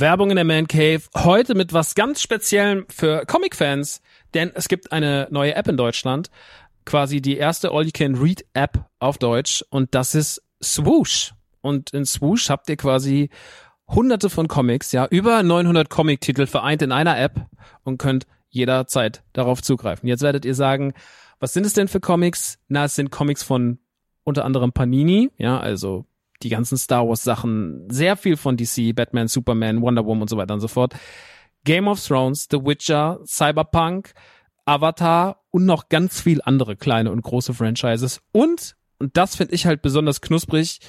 Werbung in der Man Cave. Heute mit was ganz Speziellem für Comic-Fans, denn es gibt eine neue App in Deutschland. Quasi die erste All-You-Can-Read-App auf Deutsch und das ist Swoosh. Und in Swoosh habt ihr quasi hunderte von Comics, ja, über 900 Comic-Titel vereint in einer App und könnt jederzeit darauf zugreifen. Jetzt werdet ihr sagen, was sind es denn für Comics? Na, es sind Comics von unter anderem Panini, ja, also die ganzen Star Wars Sachen, sehr viel von DC, Batman, Superman, Wonder Woman und so weiter und so fort. Game of Thrones, The Witcher, Cyberpunk, Avatar und noch ganz viel andere kleine und große Franchises. Und, und das finde ich halt besonders knusprig,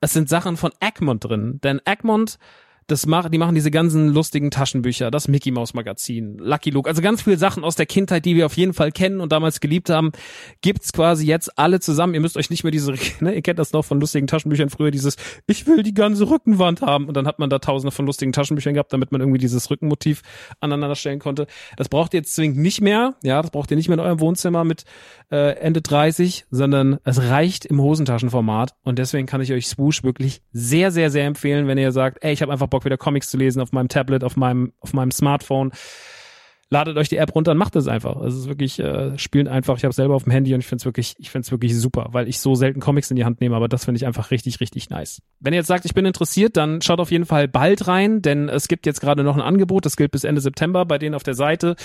es sind Sachen von Egmont drin. Denn Egmont das machen, die machen diese ganzen lustigen Taschenbücher, das Mickey Mouse Magazin, Lucky Luke, also ganz viele Sachen aus der Kindheit, die wir auf jeden Fall kennen und damals geliebt haben, gibt's quasi jetzt alle zusammen. Ihr müsst euch nicht mehr diese, ne, ihr kennt das noch von lustigen Taschenbüchern früher, dieses, ich will die ganze Rückenwand haben und dann hat man da tausende von lustigen Taschenbüchern gehabt, damit man irgendwie dieses Rückenmotiv aneinander stellen konnte. Das braucht ihr jetzt zwingend nicht mehr, ja, das braucht ihr nicht mehr in eurem Wohnzimmer mit äh, Ende 30, sondern es reicht im Hosentaschenformat und deswegen kann ich euch Swoosh wirklich sehr, sehr, sehr empfehlen, wenn ihr sagt, ey, ich habe einfach Bock wieder Comics zu lesen auf meinem Tablet, auf meinem, auf meinem Smartphone. Ladet euch die App runter und macht es einfach. Es ist wirklich, äh, spielen einfach. Ich habe selber auf dem Handy und ich finde es wirklich, ich finde es wirklich super, weil ich so selten Comics in die Hand nehme, aber das finde ich einfach richtig, richtig nice. Wenn ihr jetzt sagt, ich bin interessiert, dann schaut auf jeden Fall bald rein, denn es gibt jetzt gerade noch ein Angebot, das gilt bis Ende September bei denen auf der Seite.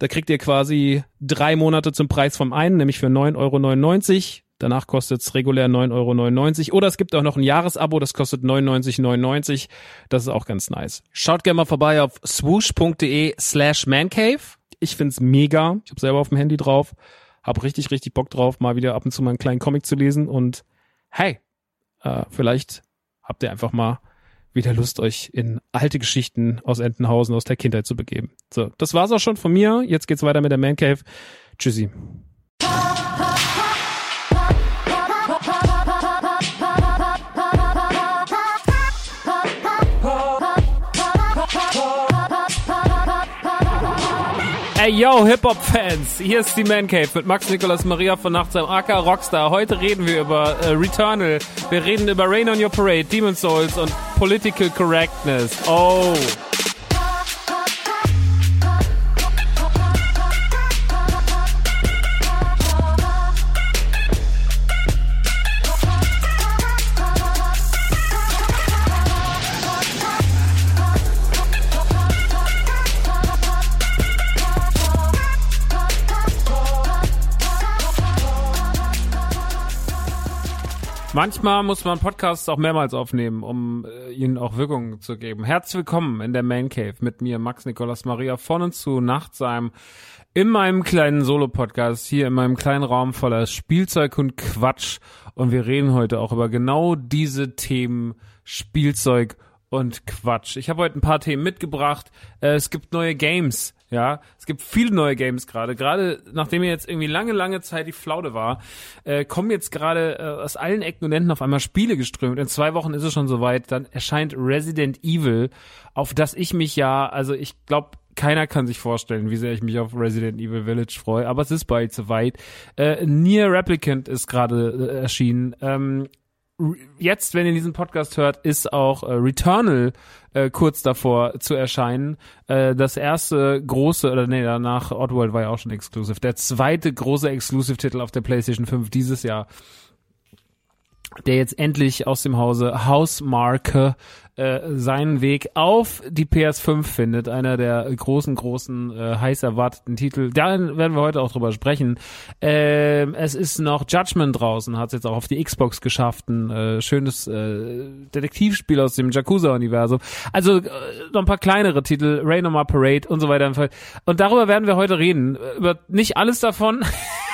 Da kriegt ihr quasi drei Monate zum Preis vom einen, nämlich für 9,99 Euro. Danach kostet es regulär 9,99 Euro. Oder es gibt auch noch ein Jahresabo, das kostet 99,99. Das ist auch ganz nice. Schaut gerne mal vorbei auf swoosh.de slash mancave. Ich find's mega. Ich habe selber auf dem Handy drauf. Hab richtig, richtig Bock drauf, mal wieder ab und zu mal einen kleinen Comic zu lesen. Und hey, äh, vielleicht habt ihr einfach mal wieder Lust, euch in alte Geschichten aus Entenhausen, aus der Kindheit zu begeben. So, das war's auch schon von mir. Jetzt geht's weiter mit der Man Cave. Tschüssi. Ey, yo, Hip-Hop-Fans, hier ist die Man Cave mit Max Nicolas Maria von Nachtsheim, AK Rockstar. Heute reden wir über äh, Returnal, wir reden über Rain on Your Parade, Demon's Souls und Political Correctness. Oh. Manchmal muss man Podcasts auch mehrmals aufnehmen, um äh, ihnen auch Wirkung zu geben. Herzlich willkommen in der Man Cave mit mir, Max Nikolas Maria, von und zu Nachtsheim in meinem kleinen Solo-Podcast, hier in meinem kleinen Raum voller Spielzeug und Quatsch. Und wir reden heute auch über genau diese Themen Spielzeug und Quatsch. Ich habe heute ein paar Themen mitgebracht. Äh, es gibt neue Games ja, es gibt viele neue Games gerade. Gerade nachdem mir jetzt irgendwie lange, lange Zeit die Flaude war, äh, kommen jetzt gerade äh, aus allen Ecken und Enden auf einmal Spiele geströmt. In zwei Wochen ist es schon soweit. Dann erscheint Resident Evil, auf das ich mich ja, also ich glaube, keiner kann sich vorstellen, wie sehr ich mich auf Resident Evil Village freue, aber es ist bald soweit. Äh, Nier Replicant ist gerade äh, erschienen. Ähm, jetzt, wenn ihr diesen Podcast hört, ist auch äh, Returnal äh, kurz davor zu erscheinen. Äh, das erste große, oder nee, danach Oddworld war ja auch schon exclusive. Der zweite große Exclusive-Titel auf der PlayStation 5 dieses Jahr der jetzt endlich aus dem Hause Hausmarke äh, seinen Weg auf die PS5 findet. Einer der großen, großen, äh, heiß erwarteten Titel. Da werden wir heute auch drüber sprechen. Äh, es ist noch Judgment draußen, hat es jetzt auch auf die Xbox geschafft. Ein äh, schönes äh, Detektivspiel aus dem Yakuza-Universum. Also äh, noch ein paar kleinere Titel, Rain on My Parade und so weiter. Und darüber werden wir heute reden. Über nicht alles davon.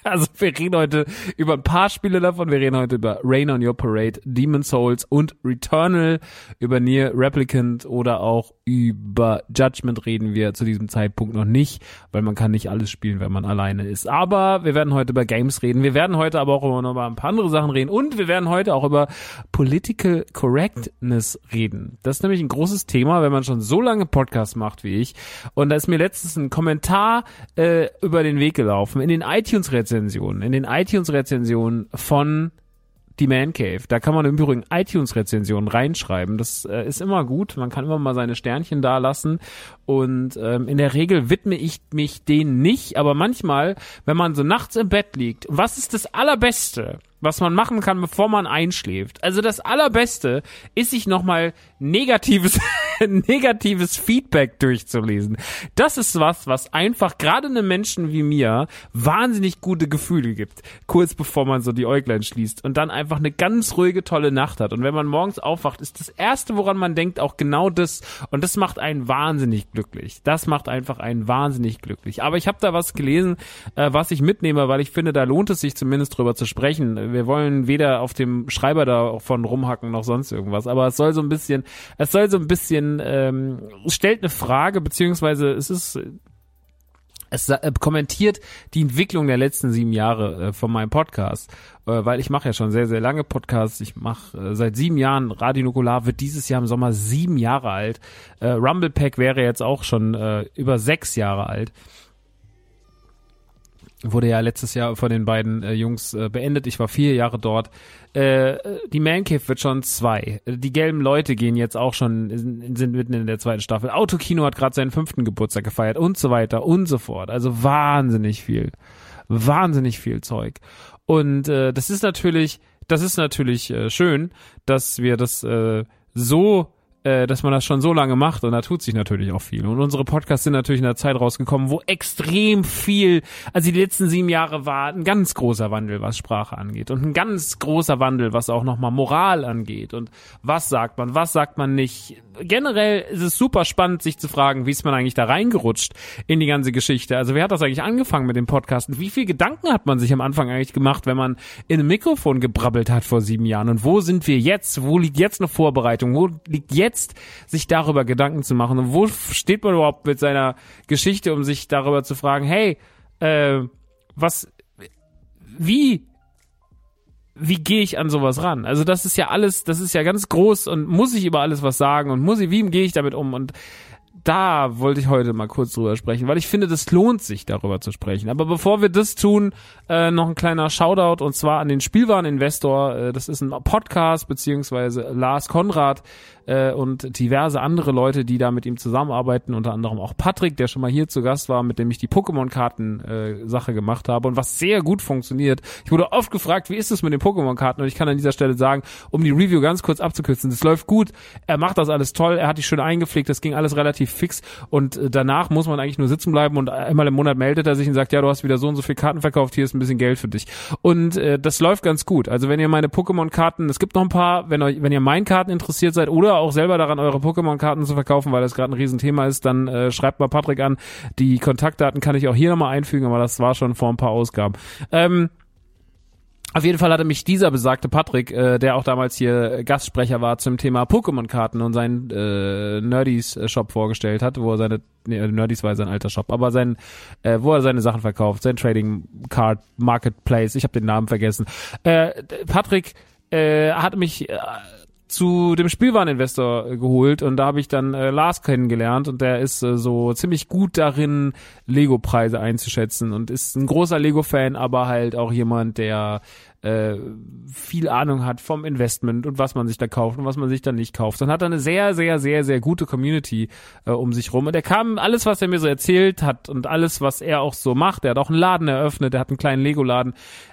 Also wir reden heute über ein paar Spiele davon. Wir reden heute über Rain on Your Parade, Demon Souls und Returnal. Über Nier Replicant oder auch über Judgment reden wir zu diesem Zeitpunkt noch nicht, weil man kann nicht alles spielen, wenn man alleine ist. Aber wir werden heute über Games reden. Wir werden heute aber auch über noch mal ein paar andere Sachen reden und wir werden heute auch über Political Correctness reden. Das ist nämlich ein großes Thema, wenn man schon so lange Podcasts macht wie ich. Und da ist mir letztens ein Kommentar äh, über den Weg gelaufen in den iTunes-Rezensionen rezensionen in den iTunes-Rezensionen von die Man Cave. Da kann man im Übrigen iTunes-Rezensionen reinschreiben. Das äh, ist immer gut. Man kann immer mal seine Sternchen da lassen. Und ähm, in der Regel widme ich mich denen nicht. Aber manchmal, wenn man so nachts im Bett liegt, was ist das Allerbeste? Was man machen kann, bevor man einschläft. Also das allerbeste ist sich nochmal negatives, negatives Feedback durchzulesen. Das ist was, was einfach gerade einem Menschen wie mir wahnsinnig gute Gefühle gibt. Kurz bevor man so die Äuglein schließt und dann einfach eine ganz ruhige, tolle Nacht hat. Und wenn man morgens aufwacht, ist das erste, woran man denkt, auch genau das. Und das macht einen wahnsinnig glücklich. Das macht einfach einen wahnsinnig glücklich. Aber ich habe da was gelesen, äh, was ich mitnehme, weil ich finde, da lohnt es sich zumindest drüber zu sprechen wir wollen weder auf dem Schreiber davon rumhacken noch sonst irgendwas. Aber es soll so ein bisschen, es soll so ein bisschen, ähm, stellt eine Frage, beziehungsweise es ist es äh, kommentiert die Entwicklung der letzten sieben Jahre äh, von meinem Podcast, äh, weil ich mache ja schon sehr, sehr lange Podcasts. Ich mache seit sieben Jahren, Radio Nukular wird dieses Jahr im Sommer sieben Jahre alt. Rumble Pack wäre jetzt auch schon über sechs Jahre alt wurde ja letztes Jahr von den beiden äh, Jungs äh, beendet. Ich war vier Jahre dort. Äh, die Man Cave wird schon zwei. Die gelben Leute gehen jetzt auch schon, sind mitten in der zweiten Staffel. Autokino hat gerade seinen fünften Geburtstag gefeiert und so weiter und so fort. Also wahnsinnig viel. Wahnsinnig viel Zeug. Und äh, das ist natürlich, das ist natürlich äh, schön, dass wir das äh, so äh, dass man das schon so lange macht und da tut sich natürlich auch viel. Und unsere Podcasts sind natürlich in einer Zeit rausgekommen, wo extrem viel, also die letzten sieben Jahre war ein ganz großer Wandel, was Sprache angeht und ein ganz großer Wandel, was auch nochmal Moral angeht und was sagt man, was sagt man nicht. Generell ist es super spannend, sich zu fragen, wie ist man eigentlich da reingerutscht in die ganze Geschichte. Also wer hat das eigentlich angefangen mit dem Podcast und wie viel Gedanken hat man sich am Anfang eigentlich gemacht, wenn man in einem Mikrofon gebrabbelt hat vor sieben Jahren und wo sind wir jetzt? Wo liegt jetzt eine Vorbereitung? Wo liegt jetzt jetzt, sich darüber Gedanken zu machen. Und wo steht man überhaupt mit seiner Geschichte, um sich darüber zu fragen, hey, äh, was, wie, wie gehe ich an sowas ran? Also das ist ja alles, das ist ja ganz groß und muss ich über alles was sagen und muss ich, wie gehe ich damit um? Und da wollte ich heute mal kurz drüber sprechen, weil ich finde, das lohnt sich, darüber zu sprechen. Aber bevor wir das tun, äh, noch ein kleiner Shoutout und zwar an den Spielwareninvestor. Äh, das ist ein Podcast, beziehungsweise Lars Konrad äh, und diverse andere Leute, die da mit ihm zusammenarbeiten, unter anderem auch Patrick, der schon mal hier zu Gast war, mit dem ich die Pokémon-Karten-Sache äh, gemacht habe und was sehr gut funktioniert. Ich wurde oft gefragt, wie ist es mit den Pokémon-Karten? Und ich kann an dieser Stelle sagen, um die Review ganz kurz abzukürzen, das läuft gut, er macht das alles toll, er hat die schön eingepflegt, das ging alles relativ fix und äh, danach muss man eigentlich nur sitzen bleiben und einmal im Monat meldet er sich und sagt, ja, du hast wieder so und so viel Karten verkauft, hier ist ein bisschen Geld für dich. Und äh, das läuft ganz gut. Also wenn ihr meine Pokémon-Karten, es gibt noch ein paar, wenn euch, wenn ihr meinen Karten interessiert seid oder auch selber daran, eure Pokémon-Karten zu verkaufen, weil das gerade ein Riesenthema ist, dann äh, schreibt mal Patrick an. Die Kontaktdaten kann ich auch hier nochmal einfügen, aber das war schon vor ein paar Ausgaben. Ähm, auf jeden Fall hatte mich dieser besagte Patrick, äh, der auch damals hier Gastsprecher war zum Thema Pokémon-Karten und seinen äh, Nerdies-Shop vorgestellt hat, wo er seine, nee, Nerdies war sein alter Shop, aber sein, äh, wo er seine Sachen verkauft, sein Trading Card Marketplace, ich habe den Namen vergessen. Äh, Patrick äh, hat mich äh, zu dem Spielwareninvestor äh, geholt und da habe ich dann äh, Lars kennengelernt und der ist äh, so ziemlich gut darin, Lego-Preise einzuschätzen und ist ein großer Lego-Fan, aber halt auch jemand, der äh, viel Ahnung hat vom Investment und was man sich da kauft und was man sich da nicht kauft. Dann hat er eine sehr, sehr, sehr, sehr gute Community äh, um sich rum. Und er kam, alles, was er mir so erzählt hat und alles, was er auch so macht, er hat auch einen Laden eröffnet, er hat einen kleinen Lego-Laden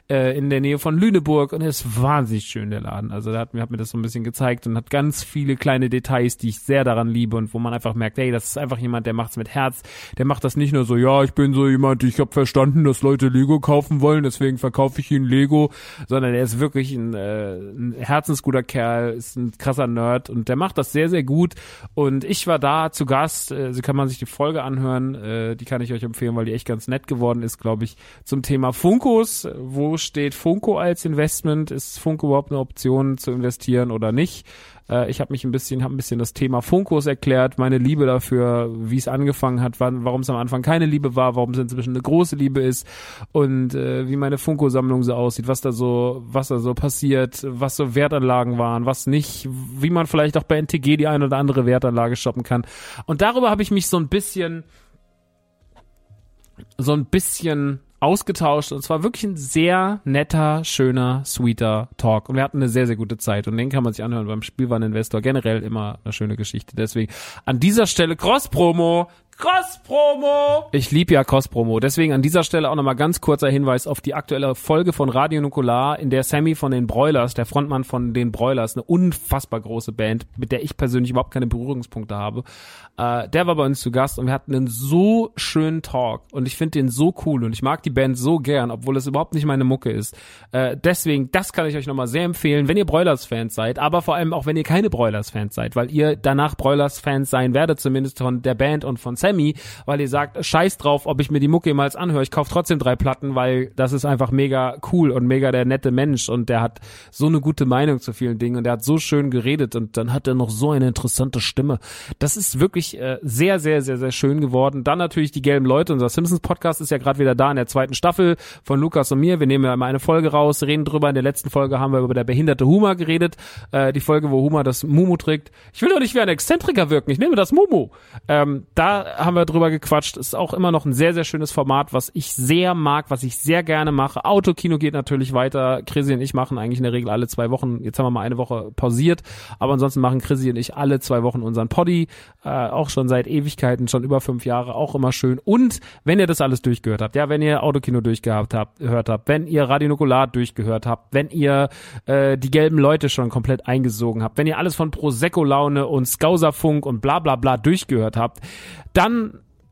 äh, in der Nähe von Lüneburg und ist wahnsinnig schön, der Laden. Also er hat mir, hat mir das so ein bisschen gezeigt und hat ganz viele kleine Details, die ich sehr daran liebe und wo man einfach merkt, hey, das ist einfach jemand, der macht's mit Herz, der macht das nicht nur so, ja, ich bin so jemand, ich habe verstanden, dass Leute Lego kaufen wollen, deswegen verkaufe ich ihnen Lego, sondern er ist wirklich ein, äh, ein herzensguter Kerl, ist ein krasser Nerd und der macht das sehr, sehr gut. Und ich war da zu Gast, äh, so kann man sich die Folge anhören, äh, die kann ich euch empfehlen, weil die echt ganz nett geworden ist, glaube ich, zum Thema Funkos. Wo steht Funko als Investment? Ist Funko überhaupt eine Option zu investieren oder nicht? Äh, ich habe mich ein bisschen, habe ein bisschen das Thema Funkos erklärt, meine Liebe dafür, wie es angefangen hat, wann, warum es am Anfang keine Liebe war, warum es inzwischen eine große Liebe ist und äh, wie meine Funko-Sammlung so aussieht, was da so, was da so passiert, was so Wertanlagen waren, was nicht, wie man vielleicht auch bei NTG die eine oder andere Wertanlage shoppen kann. Und darüber habe ich mich so ein bisschen, so ein bisschen ausgetauscht und es war wirklich ein sehr netter, schöner, sweeter Talk und wir hatten eine sehr, sehr gute Zeit und den kann man sich anhören beim Spielwareninvestor. Generell immer eine schöne Geschichte. Deswegen an dieser Stelle Cross-Promo Cross-Promo! Ich liebe ja Cross-Promo. Deswegen an dieser Stelle auch nochmal ganz kurzer Hinweis auf die aktuelle Folge von Radio Nukular, in der Sammy von den Broilers, der Frontmann von den Broilers, eine unfassbar große Band, mit der ich persönlich überhaupt keine Berührungspunkte habe, äh, der war bei uns zu Gast und wir hatten einen so schönen Talk und ich finde den so cool und ich mag die Band so gern, obwohl es überhaupt nicht meine Mucke ist. Äh, deswegen, das kann ich euch nochmal sehr empfehlen, wenn ihr Broilers-Fans seid, aber vor allem auch wenn ihr keine Broilers-Fans seid, weil ihr danach Broilers-Fans sein werdet, zumindest von der Band und von Sammy, weil ihr sagt, scheiß drauf, ob ich mir die Mucke jemals anhöre. Ich kaufe trotzdem drei Platten, weil das ist einfach mega cool und mega der nette Mensch und der hat so eine gute Meinung zu vielen Dingen und der hat so schön geredet und dann hat er noch so eine interessante Stimme. Das ist wirklich äh, sehr, sehr, sehr, sehr schön geworden. Dann natürlich die gelben Leute. Unser Simpsons Podcast ist ja gerade wieder da in der zweiten Staffel von Lukas und mir. Wir nehmen ja immer eine Folge raus, reden drüber. In der letzten Folge haben wir über der behinderte Huma geredet. Äh, die Folge, wo Huma das Mumu trägt. Ich will doch nicht wie ein Exzentriker wirken. Ich nehme das Mumu. Ähm, da haben wir drüber gequatscht. Ist auch immer noch ein sehr, sehr schönes Format, was ich sehr mag, was ich sehr gerne mache. Autokino geht natürlich weiter. Chrissy und ich machen eigentlich in der Regel alle zwei Wochen. Jetzt haben wir mal eine Woche pausiert. Aber ansonsten machen Chrissy und ich alle zwei Wochen unseren Poddy. Äh, auch schon seit Ewigkeiten, schon über fünf Jahre. Auch immer schön. Und wenn ihr das alles durchgehört habt, ja, wenn ihr Autokino durchgehabt habt, gehört habt, wenn ihr Radio Nukular durchgehört habt, wenn ihr äh, die gelben Leute schon komplett eingesogen habt, wenn ihr alles von Prosecco-Laune und Skauserfunk und bla bla bla durchgehört habt, dann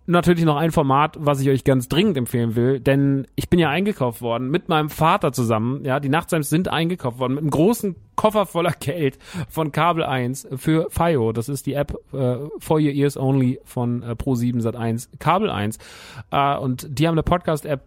natürlich noch ein Format, was ich euch ganz dringend empfehlen will, denn ich bin ja eingekauft worden mit meinem Vater zusammen. Ja, die Nachtseims sind eingekauft worden mit einem großen Koffer voller Geld von Kabel 1 für FIO. Das ist die App äh, For Your Ears Only von äh, Pro7 Sat1 Kabel 1. Äh, und die haben eine Podcast-App,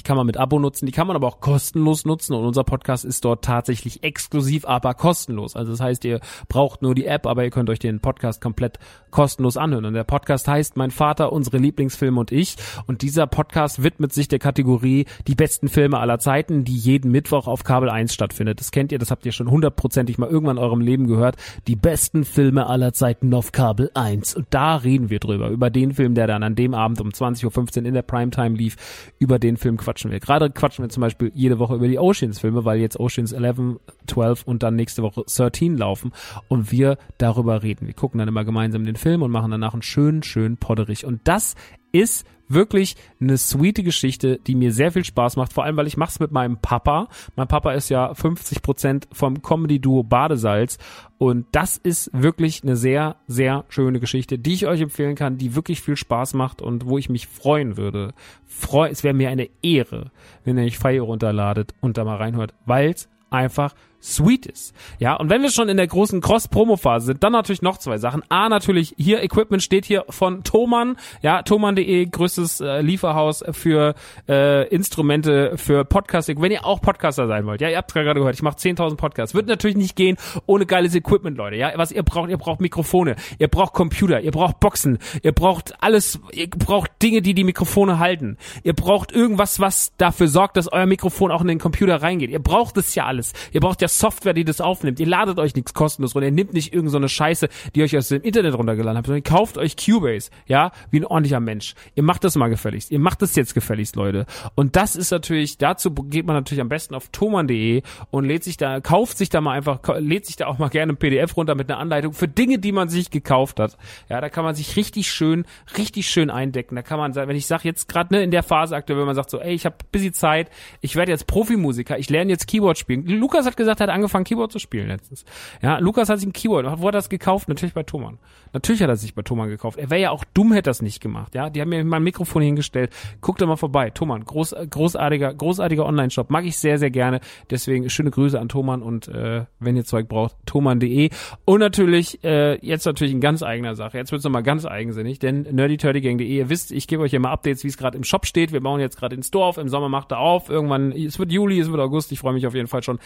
die kann man mit Abo nutzen, die kann man aber auch kostenlos nutzen und unser Podcast ist dort tatsächlich exklusiv, aber kostenlos. Also das heißt, ihr braucht nur die App, aber ihr könnt euch den Podcast komplett kostenlos anhören. Und der Podcast heißt Mein Vater, unsere Lieblingsfilme und ich. Und dieser Podcast widmet sich der Kategorie die besten Filme aller Zeiten, die jeden Mittwoch auf Kabel 1 stattfindet. Das kennt ihr, das habt ihr schon hundertprozentig mal irgendwann in eurem Leben gehört. Die besten Filme aller Zeiten auf Kabel 1. Und da reden wir drüber. Über den Film, der dann an dem Abend um 20.15 Uhr in der Primetime lief. Über den Film quatschen wir. Gerade quatschen wir zum Beispiel jede Woche über die Oceans-Filme, weil jetzt Oceans 11, 12 und dann nächste Woche 13 laufen und wir darüber reden. Wir gucken dann immer gemeinsam den Film und machen danach einen schönen, schönen Podderich. Und das ist wirklich eine sweete Geschichte, die mir sehr viel Spaß macht, vor allem weil ich mache es mit meinem Papa. Mein Papa ist ja 50 Prozent vom Comedy-Duo Badesalz und das ist wirklich eine sehr, sehr schöne Geschichte, die ich euch empfehlen kann, die wirklich viel Spaß macht und wo ich mich freuen würde. Freu es wäre mir eine Ehre, wenn ihr euch Fire runterladet und da mal reinhört, weil es einfach sweet ist. Ja, und wenn wir schon in der großen Cross-Promo-Phase sind, dann natürlich noch zwei Sachen. A, natürlich, hier Equipment steht hier von Thomann, ja, thomann.de, größtes äh, Lieferhaus für äh, Instrumente für Podcasting. Wenn ihr auch Podcaster sein wollt, ja, ihr habt gerade gehört, ich mache 10.000 Podcasts. Wird natürlich nicht gehen ohne geiles Equipment, Leute, ja. Was ihr braucht, ihr braucht Mikrofone, ihr braucht Computer, ihr braucht Boxen, ihr braucht alles, ihr braucht Dinge, die die Mikrofone halten. Ihr braucht irgendwas, was dafür sorgt, dass euer Mikrofon auch in den Computer reingeht. Ihr braucht es ja alles. Ihr braucht ja Software, die das aufnimmt. Ihr ladet euch nichts kostenlos runter. Ihr nehmt nicht irgendeine so Scheiße, die euch aus dem Internet runtergeladen habt, sondern ihr kauft euch Cubase, ja, wie ein ordentlicher Mensch. Ihr macht das mal gefälligst. Ihr macht das jetzt gefälligst, Leute. Und das ist natürlich, dazu geht man natürlich am besten auf thoman.de und lädt sich da, kauft sich da mal einfach, lädt sich da auch mal gerne ein PDF runter mit einer Anleitung für Dinge, die man sich gekauft hat. Ja, da kann man sich richtig schön, richtig schön eindecken. Da kann man, wenn ich sage jetzt gerade ne, in der Phase aktuell, wenn man sagt so, ey, ich habe busy Zeit, ich werde jetzt Profimusiker, ich lerne jetzt Keyboard spielen. Lukas hat gesagt, er hat angefangen, Keyboard zu spielen letztens. Ja, Lukas hat sich ein Keyboard, wo hat er das gekauft? Natürlich bei Thomann. Natürlich hat er sich bei Thomann gekauft. Er wäre ja auch dumm, hätte das nicht gemacht. Ja, die haben mir mein Mikrofon hingestellt. Guckt da mal vorbei. Thomann, groß, großartiger, großartiger Online-Shop. Mag ich sehr, sehr gerne. Deswegen schöne Grüße an Thomann und äh, wenn ihr Zeug braucht, thomann.de. Und natürlich, äh, jetzt natürlich in ganz eigener Sache. Jetzt wird's nochmal ganz eigensinnig, denn nerdyturdygang.de, ihr wisst, ich gebe euch immer Updates, wie es gerade im Shop steht. Wir bauen jetzt gerade den Store auf, im Sommer macht er auf. Irgendwann, es wird Juli, es wird August. Ich freue mich auf jeden Fall schon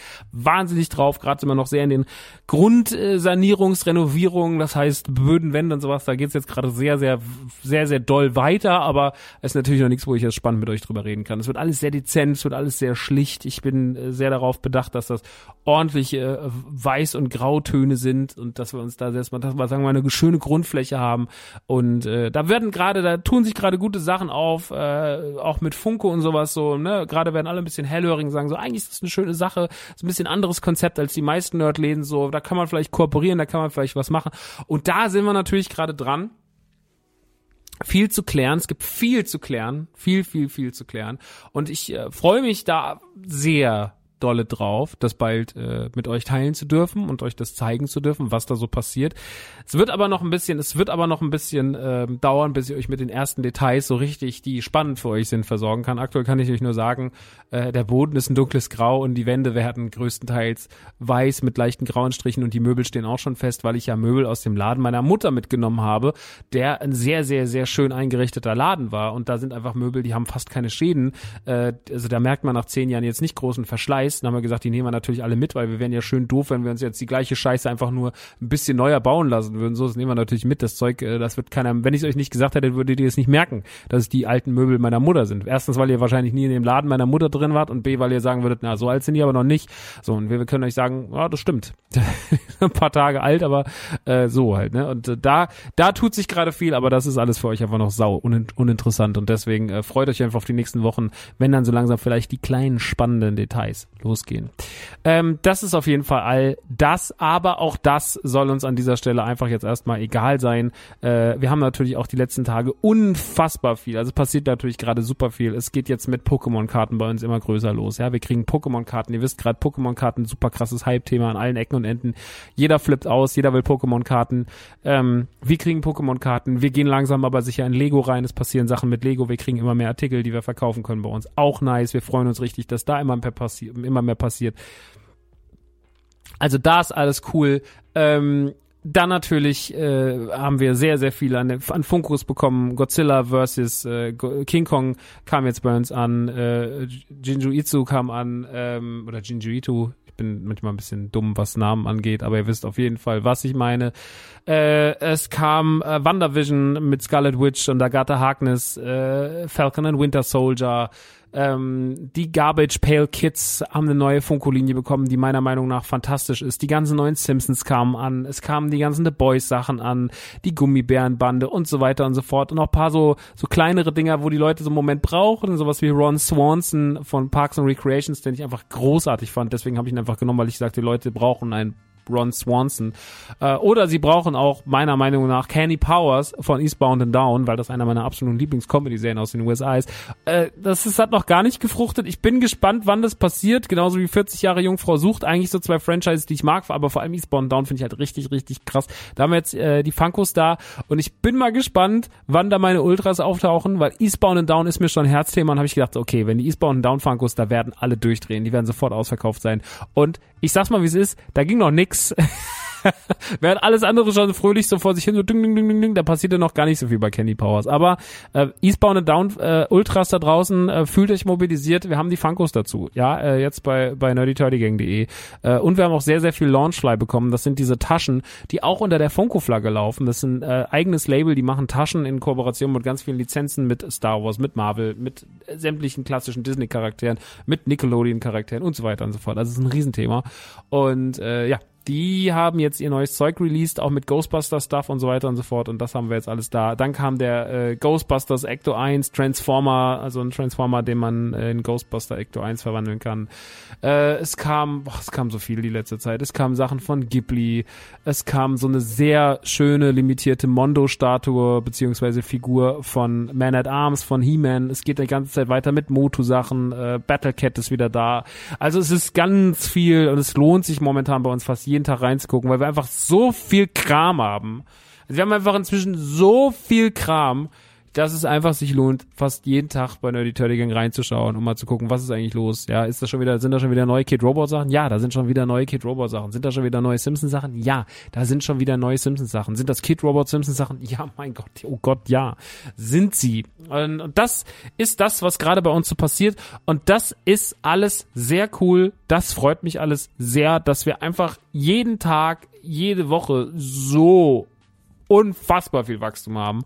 wahnsinnig drauf. Gerade sind wir noch sehr in den Grundsanierungsrenovierungen, das heißt Böden, Wände und sowas. Da geht's jetzt gerade sehr, sehr, sehr, sehr doll weiter, aber es ist natürlich noch nichts, wo ich jetzt spannend mit euch drüber reden kann. Es wird alles sehr dezent, es wird alles sehr schlicht. Ich bin äh, sehr darauf bedacht, dass das ordentlich äh, Weiß- und Grautöne sind und dass wir uns da selbst mal, sagen wir mal, eine schöne Grundfläche haben. Und äh, da werden gerade, da tun sich gerade gute Sachen auf, äh, auch mit Funko und sowas so, ne? Gerade werden alle ein bisschen hellhörig und sagen so, eigentlich ist das eine schöne Sache, ist ein bisschen anderes Konzept als die meisten Nerdläden so, da kann man vielleicht kooperieren, da kann man vielleicht was machen. Und da sind wir natürlich gerade dran viel zu klären. Es gibt viel zu klären, viel, viel, viel zu klären. Und ich äh, freue mich da sehr dolle drauf, das bald äh, mit euch teilen zu dürfen und euch das zeigen zu dürfen, was da so passiert. Es wird aber noch ein bisschen, es wird aber noch ein bisschen äh, dauern, bis ich euch mit den ersten Details so richtig, die spannend für euch sind, versorgen kann. Aktuell kann ich euch nur sagen, äh, der Boden ist ein dunkles Grau und die Wände werden größtenteils weiß mit leichten grauen Strichen und die Möbel stehen auch schon fest, weil ich ja Möbel aus dem Laden meiner Mutter mitgenommen habe, der ein sehr, sehr, sehr schön eingerichteter Laden war und da sind einfach Möbel, die haben fast keine Schäden. Äh, also da merkt man nach zehn Jahren jetzt nicht großen Verschleiß. Dann haben wir gesagt, die nehmen wir natürlich alle mit, weil wir wären ja schön doof, wenn wir uns jetzt die gleiche Scheiße einfach nur ein bisschen neuer bauen lassen würden. So, das nehmen wir natürlich mit. Das Zeug, äh, das wird keiner, wenn ich es euch nicht gesagt hätte, würdet ihr es nicht merken, dass es die alten Möbel meiner Mutter sind. Erstens, weil ihr wahrscheinlich nie in dem Laden meiner Mutter drin wart und B, weil ihr sagen würdet, na, so alt sind die aber noch nicht. So, und wir, wir können euch sagen, ja, das stimmt. ein paar Tage alt, aber äh, so halt, ne? Und äh, da, da tut sich gerade viel, aber das ist alles für euch einfach noch sau unin uninteressant und deswegen äh, freut euch einfach auf die nächsten Wochen, wenn dann so langsam vielleicht die kleinen spannenden Details losgehen. Ähm, das ist auf jeden Fall all das, aber auch das soll uns an dieser Stelle einfach jetzt erstmal egal sein. Äh, wir haben natürlich auch die letzten Tage unfassbar viel. Also passiert natürlich gerade super viel. Es geht jetzt mit Pokémon-Karten bei uns immer größer los. Ja, wir kriegen Pokémon-Karten. Ihr wisst gerade, Pokémon-Karten, super krasses Hype-Thema an allen Ecken und Enden. Jeder flippt aus, jeder will Pokémon-Karten. Ähm, wir kriegen Pokémon-Karten. Wir gehen langsam aber sicher in Lego rein. Es passieren Sachen mit Lego. Wir kriegen immer mehr Artikel, die wir verkaufen können bei uns. Auch nice. Wir freuen uns richtig, dass da immer mehr passiert, immer mehr passiert. Also da ist alles cool. Ähm, dann natürlich äh, haben wir sehr, sehr viel an, an Funkos bekommen. Godzilla versus äh, King Kong kam jetzt bei uns an. Äh, Jinju Itsu kam an. Ähm, oder Jinju Itu. Ich bin manchmal ein bisschen dumm, was Namen angeht, aber ihr wisst auf jeden Fall, was ich meine. Äh, es kam äh, WandaVision mit Scarlet Witch und Agatha Harkness, äh, Falcon and Winter Soldier, ähm, die Garbage Pale Kids haben eine neue Funko-Linie bekommen, die meiner Meinung nach fantastisch ist. Die ganzen neuen Simpsons kamen an, es kamen die ganzen The Boys Sachen an, die Gummibärenbande und so weiter und so fort und noch paar so so kleinere Dinger, wo die Leute so einen Moment brauchen, sowas wie Ron Swanson von Parks and Recreations, den ich einfach großartig fand. Deswegen habe ich ihn einfach genommen, weil ich sagte, die Leute brauchen einen Ron Swanson. Äh, oder sie brauchen auch meiner Meinung nach Candy Powers von Eastbound and Down, weil das einer meiner absoluten Lieblings-Comedy-Serien aus den USA ist. Äh, das ist, hat noch gar nicht gefruchtet. Ich bin gespannt, wann das passiert. Genauso wie 40 Jahre Jungfrau sucht. Eigentlich so zwei Franchises, die ich mag, aber vor allem Eastbound and Down finde ich halt richtig, richtig krass. Da haben wir jetzt äh, die Funkos da und ich bin mal gespannt, wann da meine Ultras auftauchen, weil Eastbound and Down ist mir schon ein Herzthema und habe ich gedacht, okay, wenn die Eastbound and Down Funkos, da werden alle durchdrehen. Die werden sofort ausverkauft sein. Und ich sag's mal, wie es ist, da ging noch nix. Während alles andere schon fröhlich so vor sich hin, so ding, ding, ding, ding, ding, da passierte noch gar nicht so viel bei Candy Powers. Aber äh, Eastbound and Down äh, Ultras da draußen, äh, fühlt euch mobilisiert. Wir haben die Funkos dazu. Ja, äh, jetzt bei, bei nerdyturdygang.de. Äh, und wir haben auch sehr, sehr viel Launchfly bekommen. Das sind diese Taschen, die auch unter der Funko-Flagge laufen. Das sind äh, eigenes Label, die machen Taschen in Kooperation mit ganz vielen Lizenzen, mit Star Wars, mit Marvel, mit sämtlichen klassischen Disney-Charakteren, mit Nickelodeon-Charakteren und so weiter und so fort. Also es ist ein Riesenthema. Und äh, ja, die haben jetzt ihr neues Zeug released, auch mit Ghostbusters Stuff und so weiter und so fort. Und das haben wir jetzt alles da. Dann kam der äh, Ghostbusters Ecto 1 Transformer, also ein Transformer, den man äh, in Ghostbuster Ecto 1 verwandeln kann. Äh, es kam, boah, es kam so viel die letzte Zeit. Es kamen Sachen von Ghibli. Es kam so eine sehr schöne limitierte Mondo-Statue beziehungsweise Figur von Man at Arms, von He-Man. Es geht die ganze Zeit weiter mit Motu-Sachen. Äh, Battle Cat ist wieder da. Also es ist ganz viel und es lohnt sich momentan bei uns fast jeden Tag reinzugucken, weil wir einfach so viel Kram haben. Also wir haben einfach inzwischen so viel Kram, dass es einfach sich lohnt, fast jeden Tag bei Nerdy Turdy Gang reinzuschauen, um mal zu gucken, was ist eigentlich los. Ja, ist das schon wieder, sind da schon wieder neue Kid Robot Sachen? Ja, da sind schon wieder neue Kid Robot Sachen. Sind da schon wieder neue Simpsons Sachen? Ja, da sind schon wieder neue Simpsons Sachen. Sind das Kid Robot Simpsons Sachen? Ja, mein Gott, oh Gott, ja, sind sie. Und das ist das, was gerade bei uns so passiert. Und das ist alles sehr cool. Das freut mich alles sehr, dass wir einfach jeden Tag, jede Woche so unfassbar viel Wachstum haben.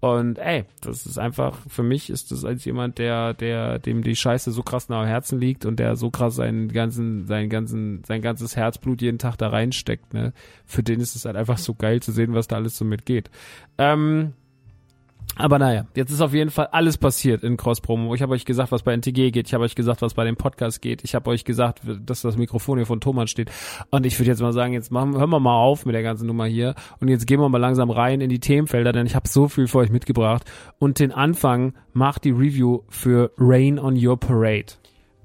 Und ey, das ist einfach, für mich ist das als jemand, der, der, dem die Scheiße so krass nah am Herzen liegt und der so krass seinen ganzen, seinen ganzen, sein ganzes Herzblut jeden Tag da reinsteckt, ne, für den ist es halt einfach so geil zu sehen, was da alles so mitgeht. Ähm, aber naja, jetzt ist auf jeden Fall alles passiert in Cross-Promo. Ich habe euch gesagt, was bei NTG geht. Ich habe euch gesagt, was bei dem Podcast geht. Ich habe euch gesagt, dass das Mikrofon hier von Thomas steht. Und ich würde jetzt mal sagen, jetzt machen, hören wir mal auf mit der ganzen Nummer hier. Und jetzt gehen wir mal langsam rein in die Themenfelder, denn ich habe so viel für euch mitgebracht. Und den Anfang macht die Review für Rain on Your Parade.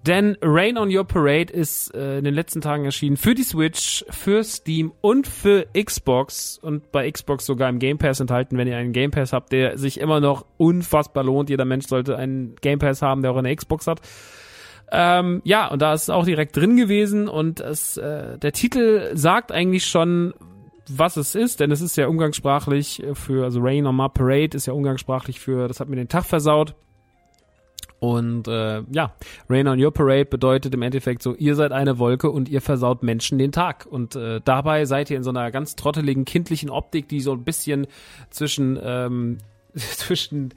Denn Rain on Your Parade ist äh, in den letzten Tagen erschienen für die Switch, für Steam und für Xbox und bei Xbox sogar im Game Pass enthalten, wenn ihr einen Game Pass habt, der sich immer noch unfassbar lohnt. Jeder Mensch sollte einen Game Pass haben, der auch eine Xbox hat. Ähm, ja, und da ist es auch direkt drin gewesen und es, äh, der Titel sagt eigentlich schon, was es ist, denn es ist ja umgangssprachlich für, also Rain on My Parade ist ja umgangssprachlich für, das hat mir den Tag versaut. Und äh, ja, Rain on Your Parade bedeutet im Endeffekt so, ihr seid eine Wolke und ihr versaut Menschen den Tag. Und äh, dabei seid ihr in so einer ganz trotteligen kindlichen Optik, die so ein bisschen zwischen ähm, zwischen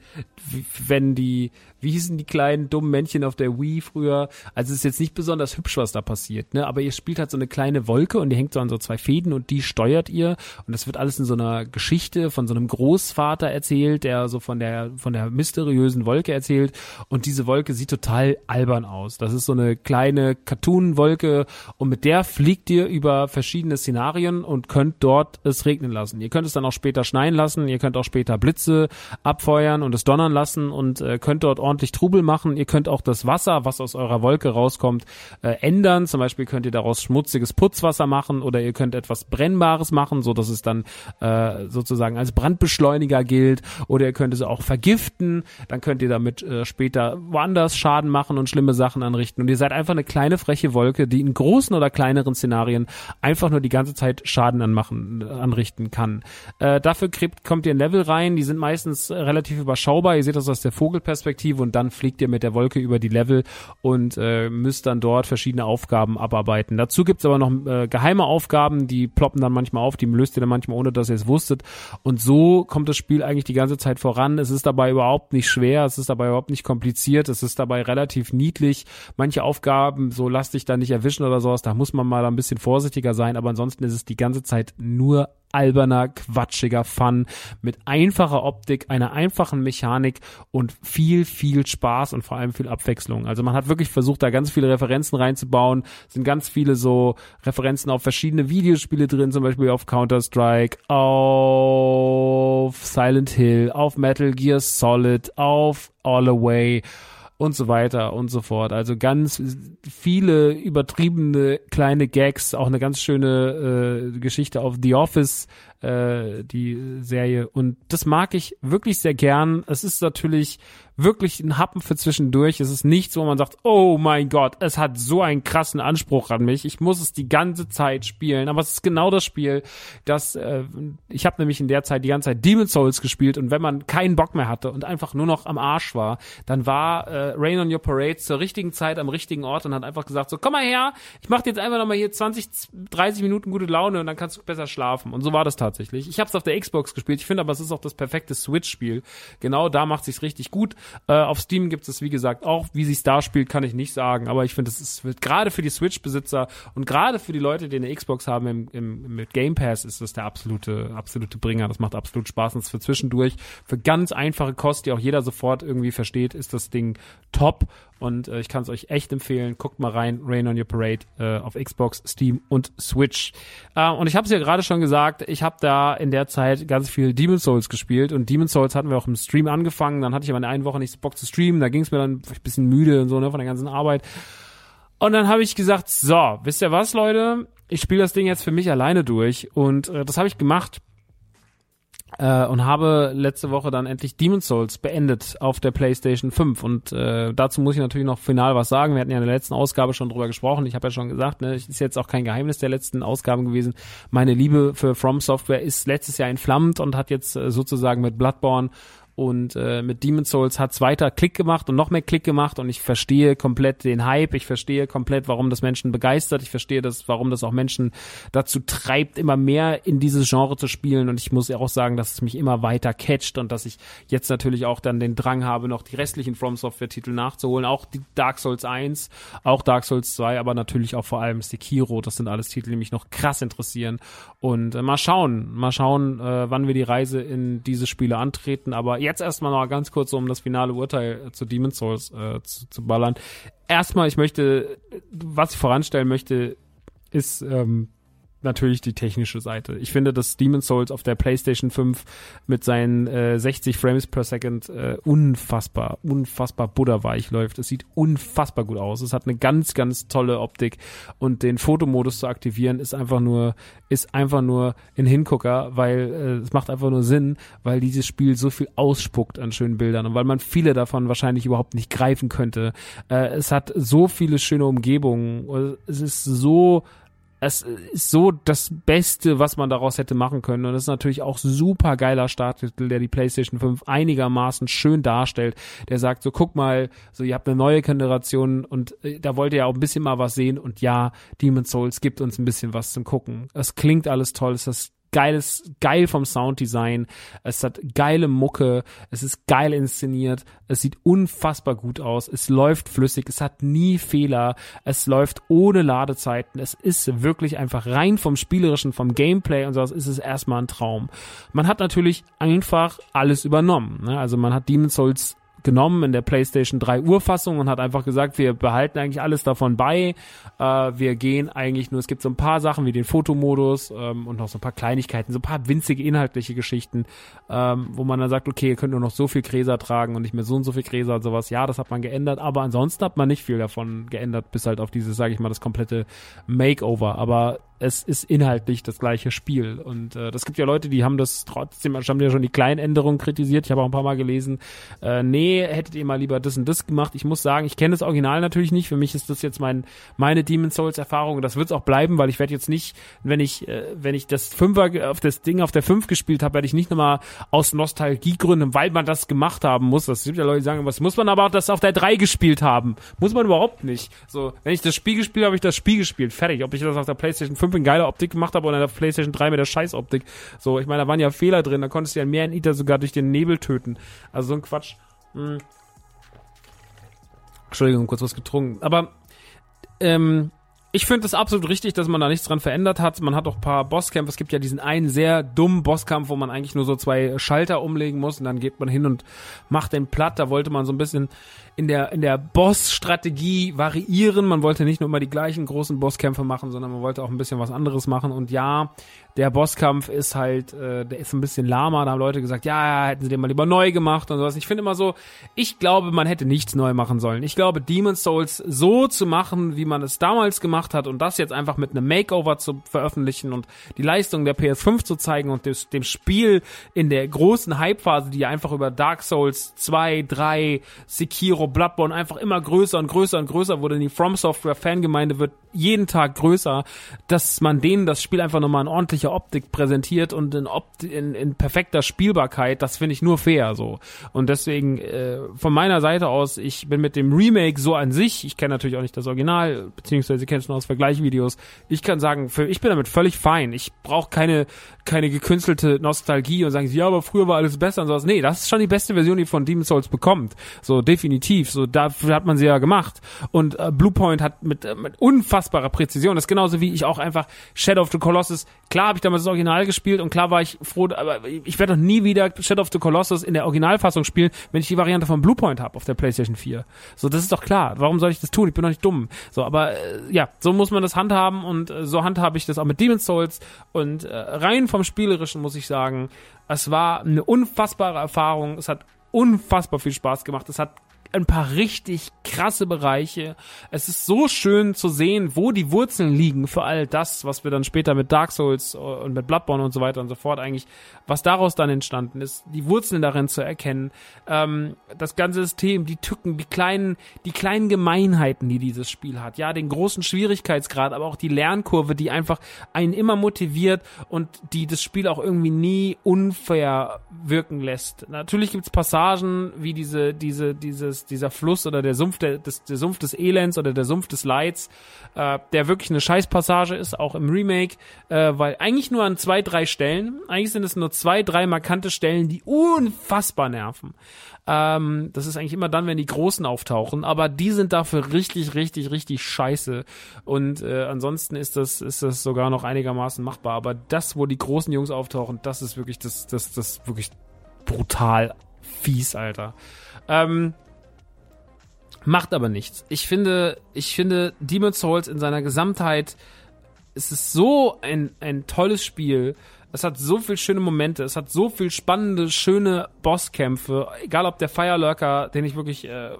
wenn die wie hießen die kleinen dummen Männchen auf der Wii früher? Also es ist jetzt nicht besonders hübsch, was da passiert, ne? Aber ihr spielt halt so eine kleine Wolke und die hängt so an so zwei Fäden und die steuert ihr und das wird alles in so einer Geschichte von so einem Großvater erzählt, der so von der von der mysteriösen Wolke erzählt und diese Wolke sieht total albern aus. Das ist so eine kleine Cartoon-Wolke und mit der fliegt ihr über verschiedene Szenarien und könnt dort es regnen lassen. Ihr könnt es dann auch später schneien lassen, ihr könnt auch später Blitze abfeuern und es donnern lassen und äh, könnt dort ordentlich Trubel machen. Ihr könnt auch das Wasser, was aus eurer Wolke rauskommt, äh, ändern. Zum Beispiel könnt ihr daraus schmutziges Putzwasser machen oder ihr könnt etwas Brennbares machen, so dass es dann äh, sozusagen als Brandbeschleuniger gilt. Oder ihr könnt es auch vergiften. Dann könnt ihr damit äh, später woanders Schaden machen und schlimme Sachen anrichten. Und ihr seid einfach eine kleine freche Wolke, die in großen oder kleineren Szenarien einfach nur die ganze Zeit Schaden anmachen, anrichten kann. Äh, dafür kriegt, kommt ihr in Level rein. Die sind meistens relativ überschaubar. Ihr seht das aus der Vogelperspektive Perspektive und dann fliegt ihr mit der Wolke über die Level und äh, müsst dann dort verschiedene Aufgaben abarbeiten. Dazu gibt's aber noch äh, geheime Aufgaben, die ploppen dann manchmal auf, die löst ihr dann manchmal ohne, dass ihr es wusstet. Und so kommt das Spiel eigentlich die ganze Zeit voran. Es ist dabei überhaupt nicht schwer, es ist dabei überhaupt nicht kompliziert, es ist dabei relativ niedlich. Manche Aufgaben, so lasst dich da nicht erwischen oder sowas, da muss man mal ein bisschen vorsichtiger sein, aber ansonsten ist es die ganze Zeit nur alberner, quatschiger Fun mit einfacher Optik, einer einfachen Mechanik und viel, viel Spaß und vor allem viel Abwechslung. Also man hat wirklich versucht, da ganz viele Referenzen reinzubauen. Es sind ganz viele so Referenzen auf verschiedene Videospiele drin, zum Beispiel auf Counter-Strike, auf Silent Hill, auf Metal Gear Solid, auf All Away und so weiter und so fort. Also ganz viele übertriebene kleine Gags, auch eine ganz schöne äh, Geschichte auf The Office, äh, die Serie. Und das mag ich wirklich sehr gern. Es ist natürlich wirklich ein Happen für zwischendurch. Es ist nichts, wo man sagt, oh mein Gott, es hat so einen krassen Anspruch an mich. Ich muss es die ganze Zeit spielen. Aber es ist genau das Spiel, das äh, ich habe nämlich in der Zeit die ganze Zeit Demon Souls gespielt und wenn man keinen Bock mehr hatte und einfach nur noch am Arsch war, dann war äh, Rain on Your Parade zur richtigen Zeit am richtigen Ort und hat einfach gesagt, so komm mal her, ich mach dir jetzt einfach nochmal hier 20, 30 Minuten gute Laune und dann kannst du besser schlafen. Und so war das tatsächlich. Ich habe es auf der Xbox gespielt. Ich finde aber, es ist auch das perfekte Switch-Spiel. Genau da macht sich's richtig gut. Äh, auf Steam gibt es, wie gesagt, auch. Wie sich's da spielt, kann ich nicht sagen. Aber ich finde, es ist gerade für die Switch-Besitzer und gerade für die Leute, die eine Xbox haben im, im, mit Game Pass, ist das der absolute, absolute Bringer. Das macht absolut Spaß. Und für zwischendurch, für ganz einfache Kost, die auch jeder sofort irgendwie versteht, ist das Ding top. Und äh, ich kann es euch echt empfehlen. Guckt mal rein, Rain on Your Parade äh, auf Xbox, Steam und Switch. Äh, und ich habe es ja gerade schon gesagt, ich habe da in der Zeit ganz viel Demon's Souls gespielt. Und Demon's Souls hatten wir auch im Stream angefangen. Dann hatte ich aber in einer Woche nicht Bock zu streamen. Da ging es mir dann ein bisschen müde und so ne, von der ganzen Arbeit. Und dann habe ich gesagt, so, wisst ihr was, Leute? Ich spiele das Ding jetzt für mich alleine durch. Und äh, das habe ich gemacht äh, und habe letzte Woche dann endlich Demon's Souls beendet auf der PlayStation 5 und äh, dazu muss ich natürlich noch final was sagen. Wir hatten ja in der letzten Ausgabe schon drüber gesprochen. Ich habe ja schon gesagt, ne, ist jetzt auch kein Geheimnis der letzten Ausgaben gewesen. Meine Liebe für From Software ist letztes Jahr entflammt und hat jetzt äh, sozusagen mit Bloodborne und äh, mit Demon's Souls hat's weiter Klick gemacht und noch mehr Klick gemacht und ich verstehe komplett den Hype, ich verstehe komplett, warum das Menschen begeistert, ich verstehe das, warum das auch Menschen dazu treibt, immer mehr in dieses Genre zu spielen. Und ich muss ja auch sagen, dass es mich immer weiter catcht und dass ich jetzt natürlich auch dann den Drang habe, noch die restlichen From Software Titel nachzuholen, auch die Dark Souls 1, auch Dark Souls 2, aber natürlich auch vor allem Sekiro, das sind alles Titel, die mich noch krass interessieren. Und äh, mal schauen, mal schauen, äh, wann wir die Reise in diese Spiele antreten, aber jetzt erstmal noch ganz kurz, um das finale Urteil zu Demon's Souls äh, zu, zu ballern. Erstmal, ich möchte, was ich voranstellen möchte, ist ähm, natürlich die technische Seite. Ich finde, dass Demon's Souls auf der PlayStation 5 mit seinen äh, 60 Frames per Second äh, unfassbar, unfassbar butterweich läuft. Es sieht unfassbar gut aus. Es hat eine ganz, ganz tolle Optik und den Fotomodus zu aktivieren ist einfach nur, ist einfach nur ein Hingucker, weil äh, es macht einfach nur Sinn, weil dieses Spiel so viel ausspuckt an schönen Bildern und weil man viele davon wahrscheinlich überhaupt nicht greifen könnte. Äh, es hat so viele schöne Umgebungen. Es ist so es ist so das Beste, was man daraus hätte machen können. Und es ist natürlich auch super geiler Starttitel, der die PlayStation 5 einigermaßen schön darstellt. Der sagt so, guck mal, so ihr habt eine neue Generation und äh, da wollt ihr ja auch ein bisschen mal was sehen. Und ja, Demon's Souls gibt uns ein bisschen was zum Gucken. Es klingt alles toll, es ist geiles, geil vom Sounddesign. Es hat geile Mucke. Es ist geil inszeniert. Es sieht unfassbar gut aus. Es läuft flüssig. Es hat nie Fehler. Es läuft ohne Ladezeiten. Es ist wirklich einfach rein vom Spielerischen, vom Gameplay und sowas ist es erstmal ein Traum. Man hat natürlich einfach alles übernommen. Ne? Also man hat Demon's Souls genommen in der PlayStation 3 Urfassung und hat einfach gesagt, wir behalten eigentlich alles davon bei. Äh, wir gehen eigentlich nur, es gibt so ein paar Sachen wie den Fotomodus ähm, und noch so ein paar Kleinigkeiten, so ein paar winzige inhaltliche Geschichten, ähm, wo man dann sagt, okay, ihr könnt nur noch so viel Gräser tragen und nicht mehr so und so viel Gräser und sowas. Ja, das hat man geändert, aber ansonsten hat man nicht viel davon geändert, bis halt auf dieses, sage ich mal, das komplette Makeover. Aber es ist inhaltlich das gleiche Spiel. Und äh, das gibt ja Leute, die haben das trotzdem, haben ja schon die kleinen Änderungen kritisiert. Ich habe auch ein paar Mal gelesen, äh, nee, hättet ihr mal lieber das und das gemacht. Ich muss sagen, ich kenne das Original natürlich nicht. Für mich ist das jetzt mein meine Demon Souls Erfahrung das wird es auch bleiben, weil ich werde jetzt nicht, wenn ich äh, wenn ich das Fünfer auf das Ding auf der Fünf gespielt habe, werde ich nicht nochmal aus Nostalgiegründen, weil man das gemacht haben muss. Das gibt ja Leute, die sagen, was muss man aber auch das auf der drei gespielt haben? Muss man überhaupt nicht. So, wenn ich das Spiel gespielt habe, habe ich das Spiel gespielt. Fertig. Ob ich das auf der PlayStation 5 in geiler Optik gemacht habe oder in der PlayStation 3 mit der Scheißoptik. So, ich meine, da waren ja Fehler drin. Da konntest du ja mehr in Eater sogar durch den Nebel töten. Also so ein Quatsch. Hm. Entschuldigung, kurz was getrunken. Aber ähm, ich finde es absolut richtig, dass man da nichts dran verändert hat. Man hat auch ein paar Bosskämpfe. Es gibt ja diesen einen sehr dummen Bosskampf, wo man eigentlich nur so zwei Schalter umlegen muss und dann geht man hin und macht den platt. Da wollte man so ein bisschen in der, in der Boss-Strategie variieren. Man wollte nicht nur immer die gleichen großen Bosskämpfe machen, sondern man wollte auch ein bisschen was anderes machen. Und ja, der Bosskampf ist halt, äh, der ist ein bisschen lahmer. Da haben Leute gesagt, ja, hätten sie den mal lieber neu gemacht und sowas. Ich finde immer so, ich glaube, man hätte nichts neu machen sollen. Ich glaube, Demon's Souls so zu machen, wie man es damals gemacht hat und das jetzt einfach mit einem Makeover zu veröffentlichen und die Leistung der PS5 zu zeigen und des, dem Spiel in der großen Hype-Phase, die einfach über Dark Souls 2, 3, Sekiro, Bloodborne einfach immer größer und größer und größer wurde. Die From Software Fangemeinde wird jeden Tag größer, dass man denen das Spiel einfach nochmal in ordentlicher Optik präsentiert und in, Opti in, in perfekter Spielbarkeit, das finde ich nur fair so. Und deswegen äh, von meiner Seite aus, ich bin mit dem Remake so an sich, ich kenne natürlich auch nicht das Original, beziehungsweise kenne nur aus Vergleichvideos, ich kann sagen, für, ich bin damit völlig fein. Ich brauche keine, keine gekünstelte Nostalgie und sagen, ja, aber früher war alles besser und sowas. Nee, das ist schon die beste Version, die von Demon's Souls bekommt. So, definitiv. So, dafür hat man sie ja gemacht. Und äh, Bluepoint hat mit, äh, mit unfassbarer Präzision, das ist genauso wie ich auch einfach Shadow of the Colossus, klar habe ich damals das Original gespielt und klar war ich froh, aber ich werde doch nie wieder Shadow of the Colossus in der Originalfassung spielen, wenn ich die Variante von Bluepoint habe auf der PlayStation 4. So, das ist doch klar. Warum soll ich das tun? Ich bin doch nicht dumm. So, aber äh, ja, so muss man das handhaben und äh, so handhabe ich das auch mit Demon's Souls und äh, rein vom spielerischen muss ich sagen, es war eine unfassbare Erfahrung. Es hat unfassbar viel Spaß gemacht. Es hat ein paar richtig krasse Bereiche. Es ist so schön zu sehen, wo die Wurzeln liegen für all das, was wir dann später mit Dark Souls und mit Bloodborne und so weiter und so fort eigentlich, was daraus dann entstanden ist, die Wurzeln darin zu erkennen, ähm, das ganze System, die Tücken, die kleinen, die kleinen Gemeinheiten, die dieses Spiel hat, ja, den großen Schwierigkeitsgrad, aber auch die Lernkurve, die einfach einen immer motiviert und die das Spiel auch irgendwie nie unfair wirken lässt. Natürlich gibt's Passagen wie diese, diese, dieses dieser Fluss oder der Sumpf der, des, der Sumpf des Elends oder der Sumpf des Leids, äh, der wirklich eine Scheißpassage ist, auch im Remake, äh, weil eigentlich nur an zwei, drei Stellen, eigentlich sind es nur zwei, drei markante Stellen, die unfassbar nerven. Ähm, das ist eigentlich immer dann, wenn die Großen auftauchen, aber die sind dafür richtig, richtig, richtig scheiße. Und äh, ansonsten ist das, ist das sogar noch einigermaßen machbar. Aber das, wo die großen Jungs auftauchen, das ist wirklich das, das, das wirklich brutal fies, Alter. Ähm, Macht aber nichts. Ich finde, ich finde Demon's Souls in seiner Gesamtheit es ist so ein, ein tolles Spiel es hat so viel schöne Momente, es hat so viel spannende, schöne Bosskämpfe. Egal ob der Firelurker, den ich wirklich äh,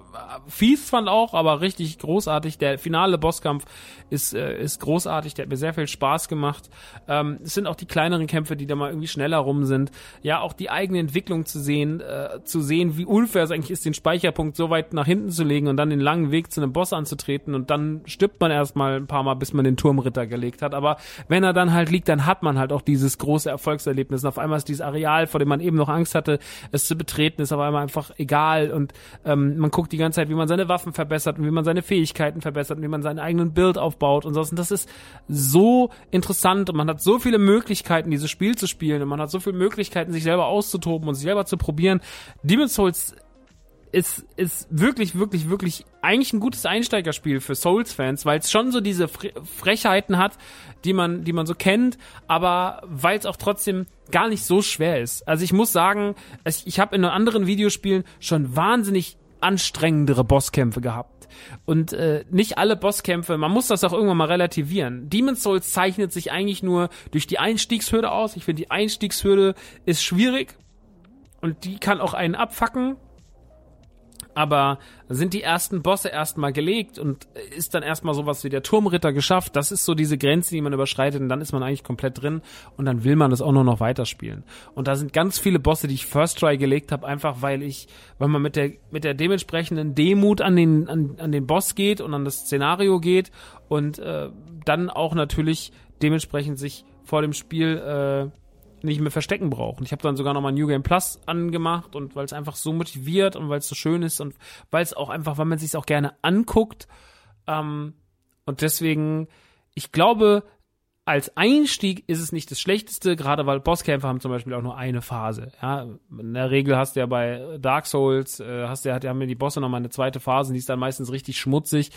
fies fand auch, aber richtig großartig. Der finale Bosskampf ist, äh, ist großartig, der hat mir sehr viel Spaß gemacht. Ähm, es sind auch die kleineren Kämpfe, die da mal irgendwie schneller rum sind. Ja, auch die eigene Entwicklung zu sehen, äh, zu sehen, wie unfair es eigentlich ist, den Speicherpunkt so weit nach hinten zu legen und dann den langen Weg zu einem Boss anzutreten und dann stirbt man erstmal ein paar Mal, bis man den Turmritter gelegt hat. Aber wenn er dann halt liegt, dann hat man halt auch dieses große große Erfolgserlebnis. Und auf einmal ist dieses Areal, vor dem man eben noch Angst hatte, es zu betreten, ist auf einmal einfach egal. Und ähm, man guckt die ganze Zeit, wie man seine Waffen verbessert und wie man seine Fähigkeiten verbessert und wie man seinen eigenen Bild aufbaut und so. Und das ist so interessant und man hat so viele Möglichkeiten, dieses Spiel zu spielen und man hat so viele Möglichkeiten, sich selber auszutoben und sich selber zu probieren. Demon's Souls ist, ist wirklich, wirklich, wirklich eigentlich ein gutes Einsteigerspiel für Souls-Fans, weil es schon so diese Frechheiten hat, die man, die man so kennt, aber weil es auch trotzdem gar nicht so schwer ist. Also ich muss sagen, ich habe in anderen Videospielen schon wahnsinnig anstrengendere Bosskämpfe gehabt. Und äh, nicht alle Bosskämpfe, man muss das auch irgendwann mal relativieren. Demon's Souls zeichnet sich eigentlich nur durch die Einstiegshürde aus. Ich finde, die Einstiegshürde ist schwierig und die kann auch einen abfacken aber sind die ersten Bosse erstmal gelegt und ist dann erstmal sowas wie der Turmritter geschafft, das ist so diese Grenze, die man überschreitet und dann ist man eigentlich komplett drin und dann will man das auch nur noch weiterspielen. Und da sind ganz viele Bosse, die ich First Try gelegt habe, einfach weil ich, weil man mit der mit der dementsprechenden Demut an den an, an den Boss geht und an das Szenario geht und äh, dann auch natürlich dementsprechend sich vor dem Spiel äh, nicht mehr verstecken brauchen. Ich habe dann sogar nochmal New Game Plus angemacht und weil es einfach so motiviert und weil es so schön ist und weil es auch einfach, weil man sich auch gerne anguckt. Ähm, und deswegen, ich glaube, als Einstieg ist es nicht das Schlechteste, gerade weil Bosskämpfer haben zum Beispiel auch nur eine Phase. Ja, in der Regel hast du ja bei Dark Souls, äh, hast du ja, haben ja die Bosse nochmal eine zweite Phase, die ist dann meistens richtig schmutzig.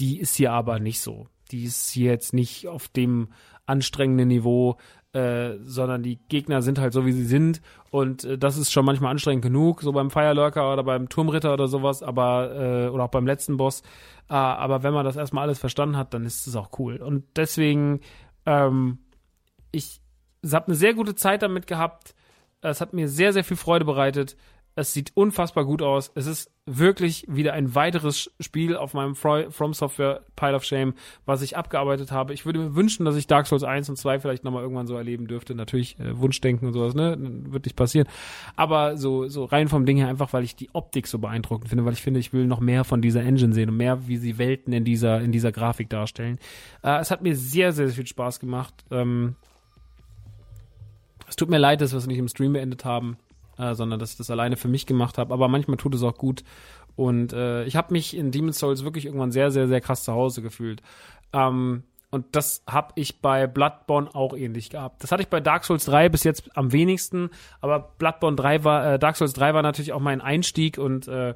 Die ist hier aber nicht so. Die ist hier jetzt nicht auf dem anstrengenden Niveau, äh, sondern die Gegner sind halt so, wie sie sind. Und äh, das ist schon manchmal anstrengend genug, so beim Firelurker oder beim Turmritter oder sowas, aber, äh, oder auch beim letzten Boss. Äh, aber wenn man das erstmal alles verstanden hat, dann ist es auch cool. Und deswegen, ähm, ich habe eine sehr gute Zeit damit gehabt. Es hat mir sehr, sehr viel Freude bereitet. Es sieht unfassbar gut aus. Es ist wirklich wieder ein weiteres Spiel auf meinem From Software Pile of Shame, was ich abgearbeitet habe. Ich würde mir wünschen, dass ich Dark Souls 1 und 2 vielleicht nochmal irgendwann so erleben dürfte. Natürlich äh, Wunschdenken und sowas, ne? Wird nicht passieren. Aber so, so rein vom Ding her einfach, weil ich die Optik so beeindruckend finde, weil ich finde, ich will noch mehr von dieser Engine sehen und mehr, wie sie Welten in dieser, in dieser Grafik darstellen. Äh, es hat mir sehr, sehr, sehr viel Spaß gemacht. Ähm, es tut mir leid, dass wir es nicht im Stream beendet haben äh, sondern dass ich das alleine für mich gemacht habe. Aber manchmal tut es auch gut. Und äh, ich habe mich in Demon's Souls wirklich irgendwann sehr, sehr, sehr krass zu Hause gefühlt. Ähm, und das habe ich bei Bloodborne auch ähnlich gehabt. Das hatte ich bei Dark Souls 3 bis jetzt am wenigsten, aber Bloodborne 3 war, äh, Dark Souls 3 war natürlich auch mein Einstieg und äh,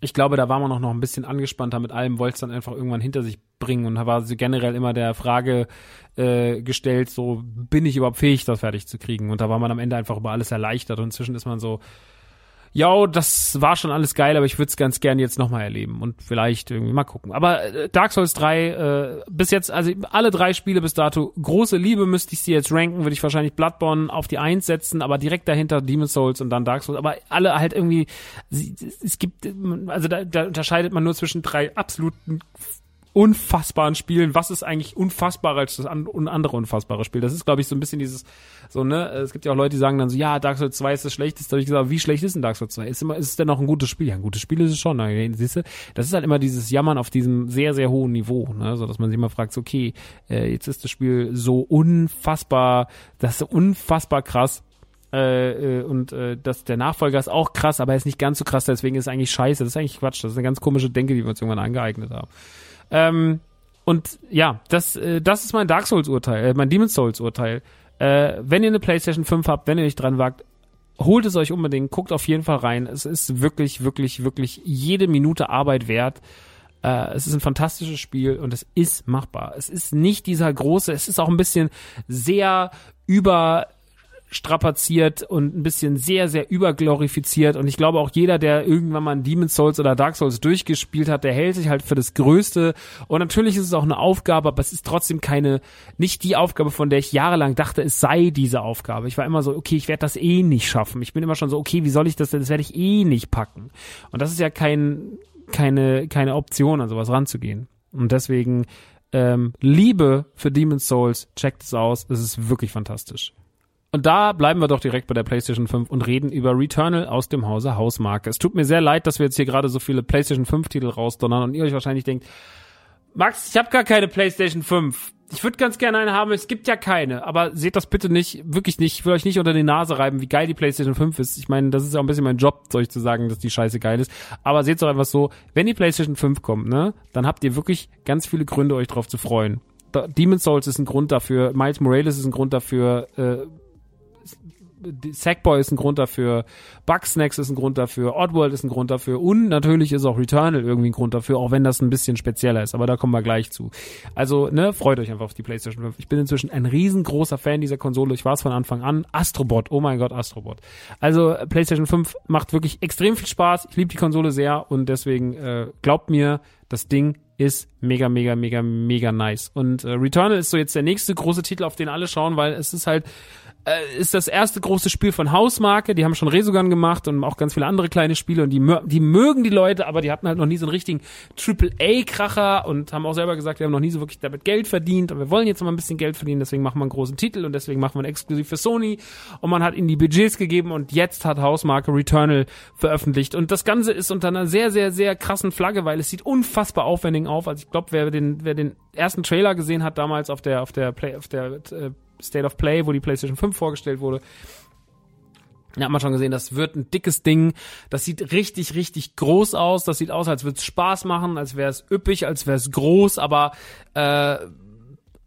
ich glaube, da war man auch noch ein bisschen angespannter mit allem, wollte es dann einfach irgendwann hinter sich bringen und war so generell immer der Frage äh, gestellt, so bin ich überhaupt fähig, das fertig zu kriegen? Und da war man am Ende einfach über alles erleichtert und inzwischen ist man so, ja, das war schon alles geil, aber ich würde es ganz gern jetzt nochmal erleben und vielleicht irgendwie mal gucken. Aber äh, Dark Souls 3, äh, bis jetzt, also alle drei Spiele bis dato, große Liebe müsste ich sie jetzt ranken, würde ich wahrscheinlich Bloodborne auf die Eins setzen, aber direkt dahinter Demon's Souls und dann Dark Souls. Aber alle halt irgendwie, es gibt, also da, da unterscheidet man nur zwischen drei absoluten unfassbaren Spielen. Was ist eigentlich unfassbarer als das andere unfassbare Spiel? Das ist, glaube ich, so ein bisschen dieses, so, ne, es gibt ja auch Leute, die sagen dann so, ja, Dark Souls 2 ist das schlechteste. Da habe ich gesagt, wie schlecht ist denn Dark Souls 2? Ist, immer, ist es denn noch ein gutes Spiel? Ja, ein gutes Spiel ist es schon. Siehst du? Das ist halt immer dieses Jammern auf diesem sehr, sehr hohen Niveau, ne, so dass man sich immer fragt, so, okay, äh, jetzt ist das Spiel so unfassbar, das ist unfassbar krass. Äh, äh, und äh, das, der Nachfolger ist auch krass, aber er ist nicht ganz so krass, deswegen ist es eigentlich scheiße. Das ist eigentlich Quatsch. Das ist eine ganz komische Denke, die wir uns irgendwann angeeignet haben. Ähm, und ja, das, äh, das ist mein Dark Souls Urteil, äh, mein Demon's Souls Urteil. Äh, wenn ihr eine PlayStation 5 habt, wenn ihr nicht dran wagt, holt es euch unbedingt, guckt auf jeden Fall rein. Es ist wirklich, wirklich, wirklich jede Minute Arbeit wert. Äh, es ist ein fantastisches Spiel und es ist machbar. Es ist nicht dieser große, es ist auch ein bisschen sehr über strapaziert und ein bisschen sehr, sehr überglorifiziert. Und ich glaube auch jeder, der irgendwann mal Demon's Souls oder Dark Souls durchgespielt hat, der hält sich halt für das Größte. Und natürlich ist es auch eine Aufgabe, aber es ist trotzdem keine, nicht die Aufgabe, von der ich jahrelang dachte, es sei diese Aufgabe. Ich war immer so, okay, ich werde das eh nicht schaffen. Ich bin immer schon so, okay, wie soll ich das denn? Das werde ich eh nicht packen. Und das ist ja kein, keine, keine Option, an sowas ranzugehen. Und deswegen, ähm, Liebe für Demon's Souls, checkt es aus. Es ist wirklich fantastisch. Und da bleiben wir doch direkt bei der PlayStation 5 und reden über Returnal aus dem Hause Hausmarke. Es tut mir sehr leid, dass wir jetzt hier gerade so viele PlayStation 5 Titel rausdonnern und ihr euch wahrscheinlich denkt, Max, ich habe gar keine PlayStation 5. Ich würde ganz gerne eine haben, es gibt ja keine. Aber seht das bitte nicht, wirklich nicht. Ich will euch nicht unter die Nase reiben, wie geil die PlayStation 5 ist. Ich meine, das ist ja auch ein bisschen mein Job, euch zu sagen, dass die Scheiße geil ist. Aber seht doch einfach so, wenn die PlayStation 5 kommt, ne, dann habt ihr wirklich ganz viele Gründe, euch drauf zu freuen. Demon's Souls ist ein Grund dafür, Miles Morales ist ein Grund dafür, äh, Sackboy ist ein Grund dafür, Bugsnacks ist ein Grund dafür, Oddworld ist ein Grund dafür und natürlich ist auch Returnal irgendwie ein Grund dafür, auch wenn das ein bisschen spezieller ist, aber da kommen wir gleich zu. Also, ne, freut euch einfach auf die PlayStation 5. Ich bin inzwischen ein riesengroßer Fan dieser Konsole. Ich war es von Anfang an. Astrobot, oh mein Gott, Astrobot. Also, PlayStation 5 macht wirklich extrem viel Spaß. Ich liebe die Konsole sehr und deswegen äh, glaubt mir, das Ding ist mega, mega, mega, mega nice. Und äh, Returnal ist so jetzt der nächste große Titel, auf den alle schauen, weil es ist halt äh, ist das erste große Spiel von Hausmarke. Die haben schon Resogun gemacht und auch ganz viele andere kleine Spiele und die, die mögen die Leute, aber die hatten halt noch nie so einen richtigen Triple-A-Kracher und haben auch selber gesagt, wir haben noch nie so wirklich damit Geld verdient und wir wollen jetzt mal ein bisschen Geld verdienen, deswegen machen wir einen großen Titel und deswegen machen wir einen exklusiv für Sony und man hat ihnen die Budgets gegeben und jetzt hat Hausmarke Returnal veröffentlicht und das Ganze ist unter einer sehr, sehr, sehr krassen Flagge, weil es sieht unfassbar aufwendig auf. Also ich glaube, wer den, wer den ersten Trailer gesehen hat damals auf der, auf der Play, auf der äh, State of Play, wo die PlayStation 5 vorgestellt wurde. Da hat man schon gesehen, das wird ein dickes Ding. Das sieht richtig, richtig groß aus. Das sieht aus, als würde es Spaß machen, als wäre es üppig, als wäre es groß, aber äh,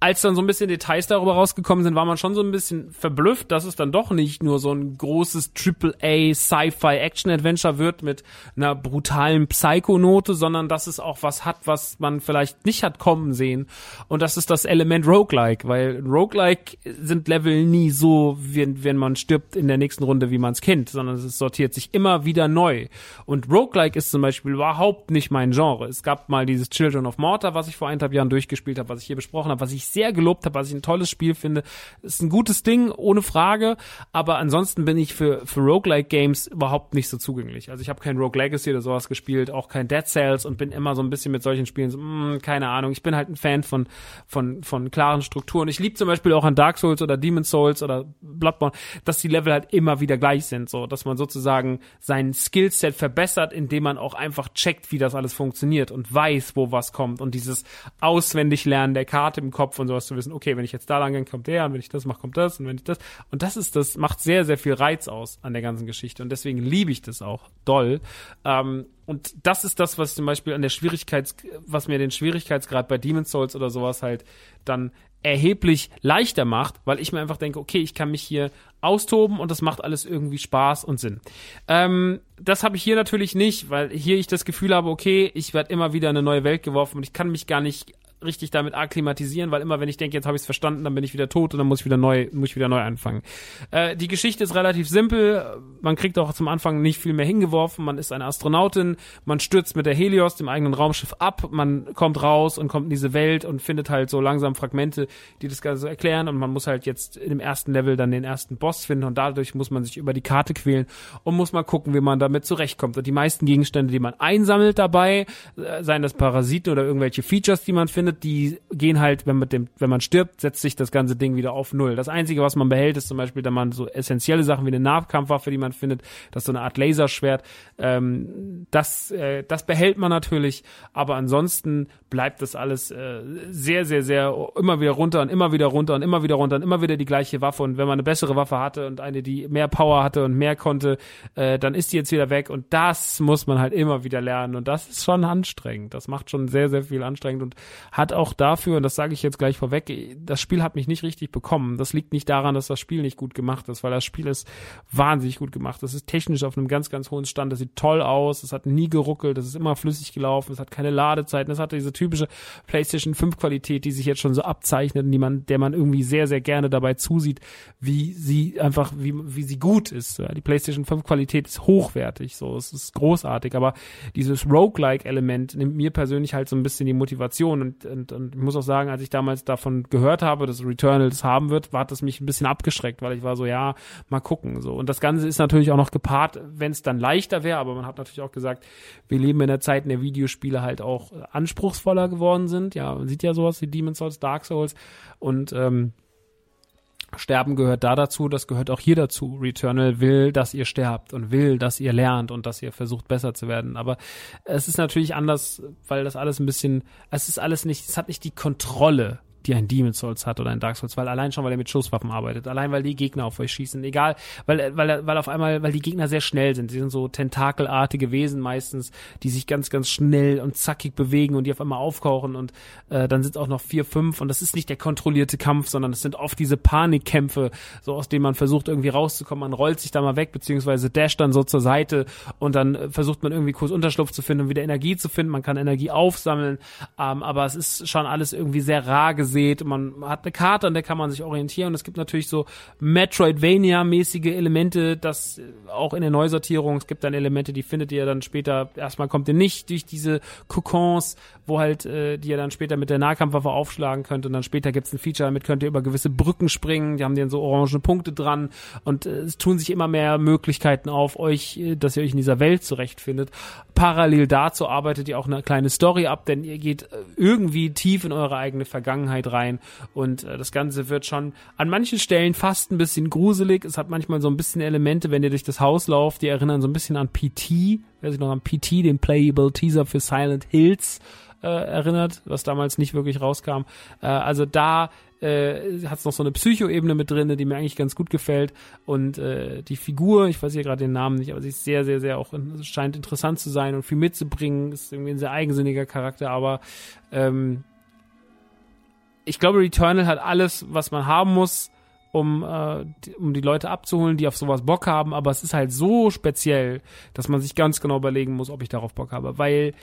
als dann so ein bisschen Details darüber rausgekommen sind, war man schon so ein bisschen verblüfft, dass es dann doch nicht nur so ein großes AAA Sci-Fi Action Adventure wird mit einer brutalen Psychonote, sondern dass es auch was hat, was man vielleicht nicht hat kommen sehen. Und das ist das Element Roguelike, weil Roguelike sind Level nie so, wie wenn man stirbt in der nächsten Runde, wie man es kennt, sondern es sortiert sich immer wieder neu. Und Roguelike ist zum Beispiel überhaupt nicht mein Genre. Es gab mal dieses Children of Mortar, was ich vor eineinhalb Jahren durchgespielt habe, was ich hier besprochen habe, was ich sehr gelobt habe, was ich ein tolles Spiel finde. Ist ein gutes Ding, ohne Frage, aber ansonsten bin ich für, für Roguelike Games überhaupt nicht so zugänglich. Also ich habe kein Rogue Legacy oder sowas gespielt, auch kein Dead Cells und bin immer so ein bisschen mit solchen Spielen so, mh, mm, keine Ahnung. Ich bin halt ein Fan von, von, von klaren Strukturen. Ich liebe zum Beispiel auch an Dark Souls oder Demon Souls oder Bloodborne, dass die Level halt immer wieder gleich sind, so, dass man sozusagen sein Skillset verbessert, indem man auch einfach checkt, wie das alles funktioniert und weiß, wo was kommt und dieses auswendig lernen der Karte im Kopf und sowas zu wissen, okay, wenn ich jetzt da lang gehe, kommt der und wenn ich das mache, kommt das und wenn ich das und das ist das macht sehr sehr viel Reiz aus an der ganzen Geschichte und deswegen liebe ich das auch doll. Ähm, und das ist das, was zum Beispiel an der Schwierigkeits, was mir den Schwierigkeitsgrad bei Demon's Souls oder sowas halt dann erheblich leichter macht, weil ich mir einfach denke, okay, ich kann mich hier austoben und das macht alles irgendwie Spaß und Sinn. Ähm, das habe ich hier natürlich nicht, weil hier ich das Gefühl habe, okay, ich werde immer wieder in eine neue Welt geworfen und ich kann mich gar nicht richtig damit akklimatisieren, weil immer wenn ich denke, jetzt habe ich es verstanden, dann bin ich wieder tot und dann muss ich wieder neu, muss ich wieder neu anfangen. Äh, die Geschichte ist relativ simpel. Man kriegt auch zum Anfang nicht viel mehr hingeworfen. Man ist eine Astronautin, man stürzt mit der Helios, dem eigenen Raumschiff, ab, man kommt raus und kommt in diese Welt und findet halt so langsam Fragmente, die das Ganze erklären und man muss halt jetzt dem ersten Level dann den ersten Boss finden und dadurch muss man sich über die Karte quälen und muss mal gucken, wie man damit zurechtkommt. Und die meisten Gegenstände, die man einsammelt dabei, äh, seien das Parasiten oder irgendwelche Features, die man findet, die gehen halt, wenn man dem, wenn man stirbt, setzt sich das ganze Ding wieder auf null. Das einzige, was man behält, ist zum Beispiel, da man so essentielle Sachen wie eine Nahkampfwaffe, die man findet, das ist so eine Art Laserschwert. Ähm, das, äh, das behält man natürlich, aber ansonsten bleibt das alles äh, sehr, sehr, sehr immer wieder runter und immer wieder runter und immer wieder runter und immer wieder die gleiche Waffe. Und wenn man eine bessere Waffe hatte und eine, die mehr Power hatte und mehr konnte, äh, dann ist die jetzt wieder weg. Und das muss man halt immer wieder lernen. Und das ist schon anstrengend. Das macht schon sehr, sehr viel anstrengend und hat auch dafür, und das sage ich jetzt gleich vorweg, das Spiel hat mich nicht richtig bekommen. Das liegt nicht daran, dass das Spiel nicht gut gemacht ist, weil das Spiel ist wahnsinnig gut gemacht. Das ist technisch auf einem ganz, ganz hohen Stand. Das sieht toll aus. Es hat nie geruckelt. Das ist immer flüssig gelaufen. Es hat keine Ladezeiten. Es hatte diese typische PlayStation 5 Qualität, die sich jetzt schon so abzeichnet und die man, der man irgendwie sehr, sehr gerne dabei zusieht, wie sie einfach, wie, wie sie gut ist. Die PlayStation 5 Qualität ist hochwertig. So, es ist großartig. Aber dieses Roguelike Element nimmt mir persönlich halt so ein bisschen die Motivation und, und, und ich muss auch sagen, als ich damals davon gehört habe, dass Returnal das haben wird, war das mich ein bisschen abgeschreckt, weil ich war so, ja, mal gucken, so. Und das Ganze ist natürlich auch noch gepaart, wenn es dann leichter wäre, aber man hat natürlich auch gesagt, wir leben in der Zeit, in der Videospiele halt auch anspruchsvoller geworden sind. Ja, man sieht ja sowas wie Demon's Souls, Dark Souls und, ähm, Sterben gehört da dazu, das gehört auch hier dazu. Returnal will, dass ihr sterbt und will, dass ihr lernt und dass ihr versucht besser zu werden. Aber es ist natürlich anders, weil das alles ein bisschen, es ist alles nicht, es hat nicht die Kontrolle die ein Demon Souls hat oder ein Dark Souls, weil allein schon, weil er mit Schusswaffen arbeitet, allein weil die Gegner auf euch schießen, egal, weil, weil, weil auf einmal, weil die Gegner sehr schnell sind, sie sind so tentakelartige Wesen meistens, die sich ganz, ganz schnell und zackig bewegen und die auf einmal aufkochen und äh, dann sind auch noch vier, fünf und das ist nicht der kontrollierte Kampf, sondern es sind oft diese Panikkämpfe, so aus denen man versucht irgendwie rauszukommen, man rollt sich da mal weg, beziehungsweise dasht dann so zur Seite und dann äh, versucht man irgendwie kurz Unterschlupf zu finden und wieder Energie zu finden, man kann Energie aufsammeln, ähm, aber es ist schon alles irgendwie sehr rar gesehen seht. Man hat eine Karte, an der kann man sich orientieren. Und es gibt natürlich so Metroidvania-mäßige Elemente, das auch in der Neusortierung. Es gibt dann Elemente, die findet ihr dann später. Erstmal kommt ihr nicht durch diese Kokons, wo halt, äh, die ihr dann später mit der Nahkampfwaffe aufschlagen könnt. Und dann später gibt's ein Feature, damit könnt ihr über gewisse Brücken springen. Die haben dann so orange Punkte dran. Und äh, es tun sich immer mehr Möglichkeiten auf euch, äh, dass ihr euch in dieser Welt zurechtfindet. Parallel dazu arbeitet ihr auch eine kleine Story ab, denn ihr geht äh, irgendwie tief in eure eigene Vergangenheit mit rein und äh, das Ganze wird schon an manchen Stellen fast ein bisschen gruselig. Es hat manchmal so ein bisschen Elemente, wenn ihr durch das Haus lauft, die erinnern so ein bisschen an PT, wer sich noch an PT, den Playable Teaser für Silent Hills äh, erinnert, was damals nicht wirklich rauskam. Äh, also da äh, hat es noch so eine Psycho-Ebene mit drin, die mir eigentlich ganz gut gefällt. Und äh, die Figur, ich weiß hier gerade den Namen nicht, aber sie ist sehr, sehr, sehr auch scheint interessant zu sein und viel mitzubringen. Ist irgendwie ein sehr eigensinniger Charakter, aber ähm, ich glaube, Returnal hat alles, was man haben muss, um, äh, um die Leute abzuholen, die auf sowas Bock haben, aber es ist halt so speziell, dass man sich ganz genau überlegen muss, ob ich darauf Bock habe, weil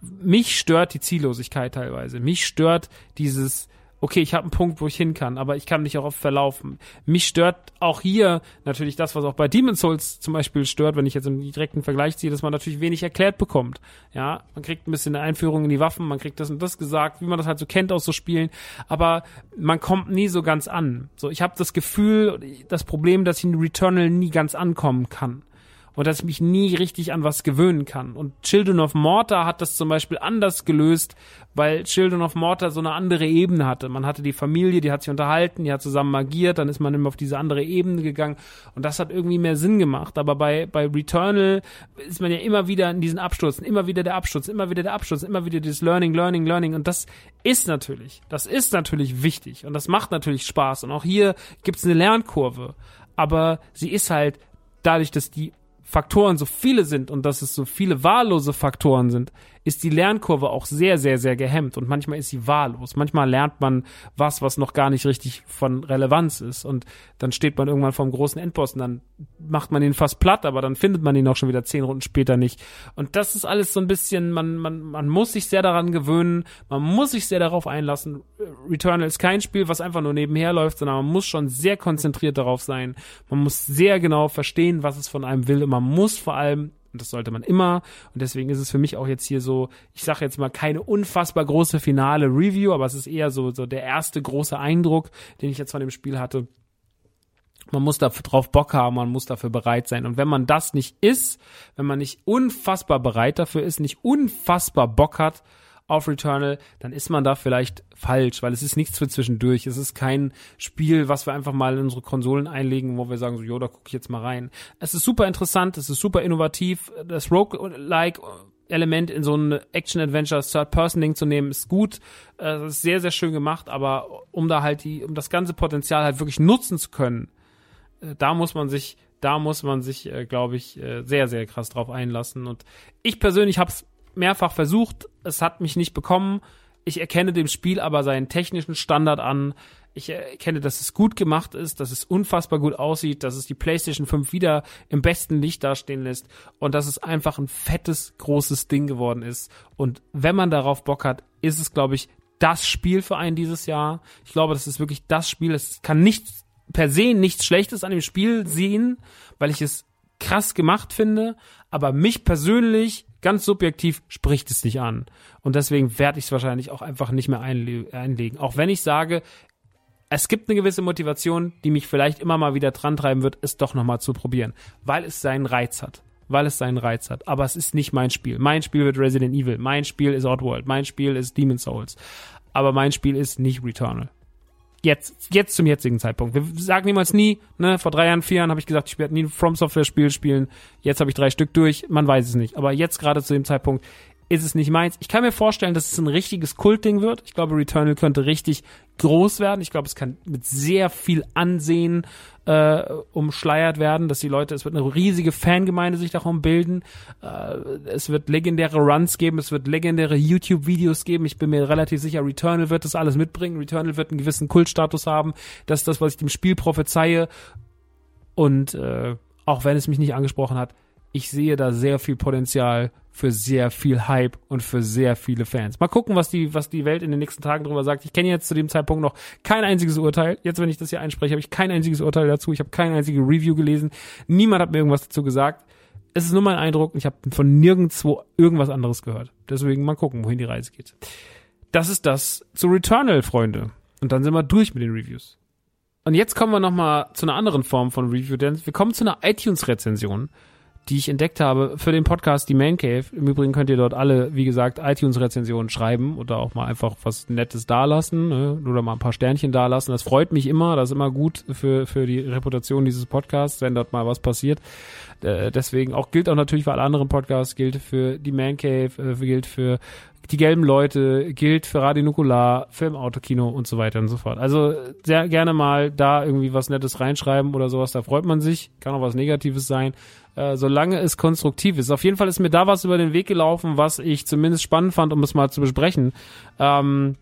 mich stört die Ziellosigkeit teilweise. Mich stört dieses okay, ich habe einen Punkt, wo ich hin kann, aber ich kann mich auch oft verlaufen. Mich stört auch hier natürlich das, was auch bei Demon's Souls zum Beispiel stört, wenn ich jetzt im direkten Vergleich ziehe, dass man natürlich wenig erklärt bekommt. Ja, man kriegt ein bisschen eine Einführung in die Waffen, man kriegt das und das gesagt, wie man das halt so kennt aus so Spielen, aber man kommt nie so ganz an. So, ich habe das Gefühl, das Problem, dass ich in Returnal nie ganz ankommen kann und dass ich mich nie richtig an was gewöhnen kann. Und Children of Mortar hat das zum Beispiel anders gelöst, weil Children of Mortar so eine andere Ebene hatte. Man hatte die Familie, die hat sich unterhalten, die hat zusammen agiert, dann ist man immer auf diese andere Ebene gegangen und das hat irgendwie mehr Sinn gemacht. Aber bei, bei Returnal ist man ja immer wieder in diesen Abstürzen, immer wieder der Absturz, immer wieder der Absturz, immer wieder dieses Learning, Learning, Learning und das ist natürlich, das ist natürlich wichtig und das macht natürlich Spaß und auch hier gibt's eine Lernkurve, aber sie ist halt dadurch, dass die Faktoren so viele sind und dass es so viele wahllose Faktoren sind, ist die Lernkurve auch sehr, sehr, sehr gehemmt und manchmal ist sie wahllos. Manchmal lernt man was, was noch gar nicht richtig von Relevanz ist und dann steht man irgendwann vor einem großen Endboss und dann macht man ihn fast platt, aber dann findet man ihn auch schon wieder zehn Runden später nicht. Und das ist alles so ein bisschen, man, man, man muss sich sehr daran gewöhnen, man muss sich sehr darauf einlassen. Returnal ist kein Spiel, was einfach nur nebenher läuft, sondern man muss schon sehr konzentriert darauf sein. Man muss sehr genau verstehen, was es von einem will und man muss vor allem und das sollte man immer. Und deswegen ist es für mich auch jetzt hier so, ich sage jetzt mal keine unfassbar große finale Review, aber es ist eher so, so der erste große Eindruck, den ich jetzt von dem Spiel hatte. Man muss dafür drauf Bock haben, man muss dafür bereit sein. Und wenn man das nicht ist, wenn man nicht unfassbar bereit dafür ist, nicht unfassbar Bock hat, auf Returnal, dann ist man da vielleicht falsch, weil es ist nichts für zwischendurch. Es ist kein Spiel, was wir einfach mal in unsere Konsolen einlegen, wo wir sagen so, jo, da gucke ich jetzt mal rein. Es ist super interessant, es ist super innovativ. Das Rogue-like Element in so ein Action-Adventure Third-Person-Ding zu nehmen, ist gut. Es ist sehr, sehr schön gemacht, aber um da halt die, um das ganze Potenzial halt wirklich nutzen zu können, äh, da muss man sich, da muss man sich, äh, glaube ich, äh, sehr, sehr krass drauf einlassen. Und ich persönlich habe es mehrfach versucht, es hat mich nicht bekommen. Ich erkenne dem Spiel aber seinen technischen Standard an. Ich erkenne, dass es gut gemacht ist, dass es unfassbar gut aussieht, dass es die PlayStation 5 wieder im besten Licht dastehen lässt und dass es einfach ein fettes, großes Ding geworden ist. Und wenn man darauf Bock hat, ist es, glaube ich, das Spiel für einen dieses Jahr. Ich glaube, das ist wirklich das Spiel. Es kann nicht per se nichts Schlechtes an dem Spiel sehen, weil ich es krass gemacht finde. Aber mich persönlich ganz subjektiv spricht es nicht an. Und deswegen werde ich es wahrscheinlich auch einfach nicht mehr einle einlegen. Auch wenn ich sage, es gibt eine gewisse Motivation, die mich vielleicht immer mal wieder dran treiben wird, es doch nochmal zu probieren. Weil es seinen Reiz hat. Weil es seinen Reiz hat. Aber es ist nicht mein Spiel. Mein Spiel wird Resident Evil. Mein Spiel ist Oddworld. Mein Spiel ist Demon's Souls. Aber mein Spiel ist nicht Returnal jetzt, jetzt zum jetzigen Zeitpunkt. Wir sagen niemals nie, ne, vor drei Jahren, vier Jahren habe ich gesagt, ich werde nie ein From Software Spiel spielen. Jetzt habe ich drei Stück durch, man weiß es nicht. Aber jetzt gerade zu dem Zeitpunkt ist es nicht meins. Ich kann mir vorstellen, dass es ein richtiges Kultding wird. Ich glaube, Returnal könnte richtig groß werden. Ich glaube, es kann mit sehr viel Ansehen äh, umschleiert werden, dass die Leute, es wird eine riesige Fangemeinde sich darum bilden. Äh, es wird legendäre Runs geben, es wird legendäre YouTube-Videos geben. Ich bin mir relativ sicher, Returnal wird das alles mitbringen. Returnal wird einen gewissen Kultstatus haben. Das ist das, was ich dem Spiel prophezeie. Und äh, auch wenn es mich nicht angesprochen hat, ich sehe da sehr viel Potenzial für sehr viel Hype und für sehr viele Fans. Mal gucken, was die, was die Welt in den nächsten Tagen darüber sagt. Ich kenne jetzt zu dem Zeitpunkt noch kein einziges Urteil. Jetzt, wenn ich das hier einspreche, habe ich kein einziges Urteil dazu. Ich habe kein einziges Review gelesen. Niemand hat mir irgendwas dazu gesagt. Es ist nur mein Eindruck. Ich habe von nirgendwo irgendwas anderes gehört. Deswegen mal gucken, wohin die Reise geht. Das ist das zu Returnal, Freunde. Und dann sind wir durch mit den Reviews. Und jetzt kommen wir nochmal zu einer anderen Form von Review, denn wir kommen zu einer iTunes-Rezension die ich entdeckt habe für den Podcast Die Man Cave. Im Übrigen könnt ihr dort alle, wie gesagt, iTunes-Rezensionen schreiben oder auch mal einfach was Nettes dalassen ne? oder mal ein paar Sternchen dalassen. Das freut mich immer, das ist immer gut für, für die Reputation dieses Podcasts, wenn dort mal was passiert. Äh, deswegen auch gilt auch natürlich für alle anderen Podcasts, gilt für Die Man Cave, äh, gilt für die gelben Leute, gilt für Radio Nukular, Film, Autokino und so weiter und so fort. Also sehr gerne mal da irgendwie was Nettes reinschreiben oder sowas, da freut man sich. Kann auch was Negatives sein. Äh, solange es konstruktiv ist. Auf jeden Fall ist mir da was über den Weg gelaufen, was ich zumindest spannend fand, um es mal zu besprechen. Ähm,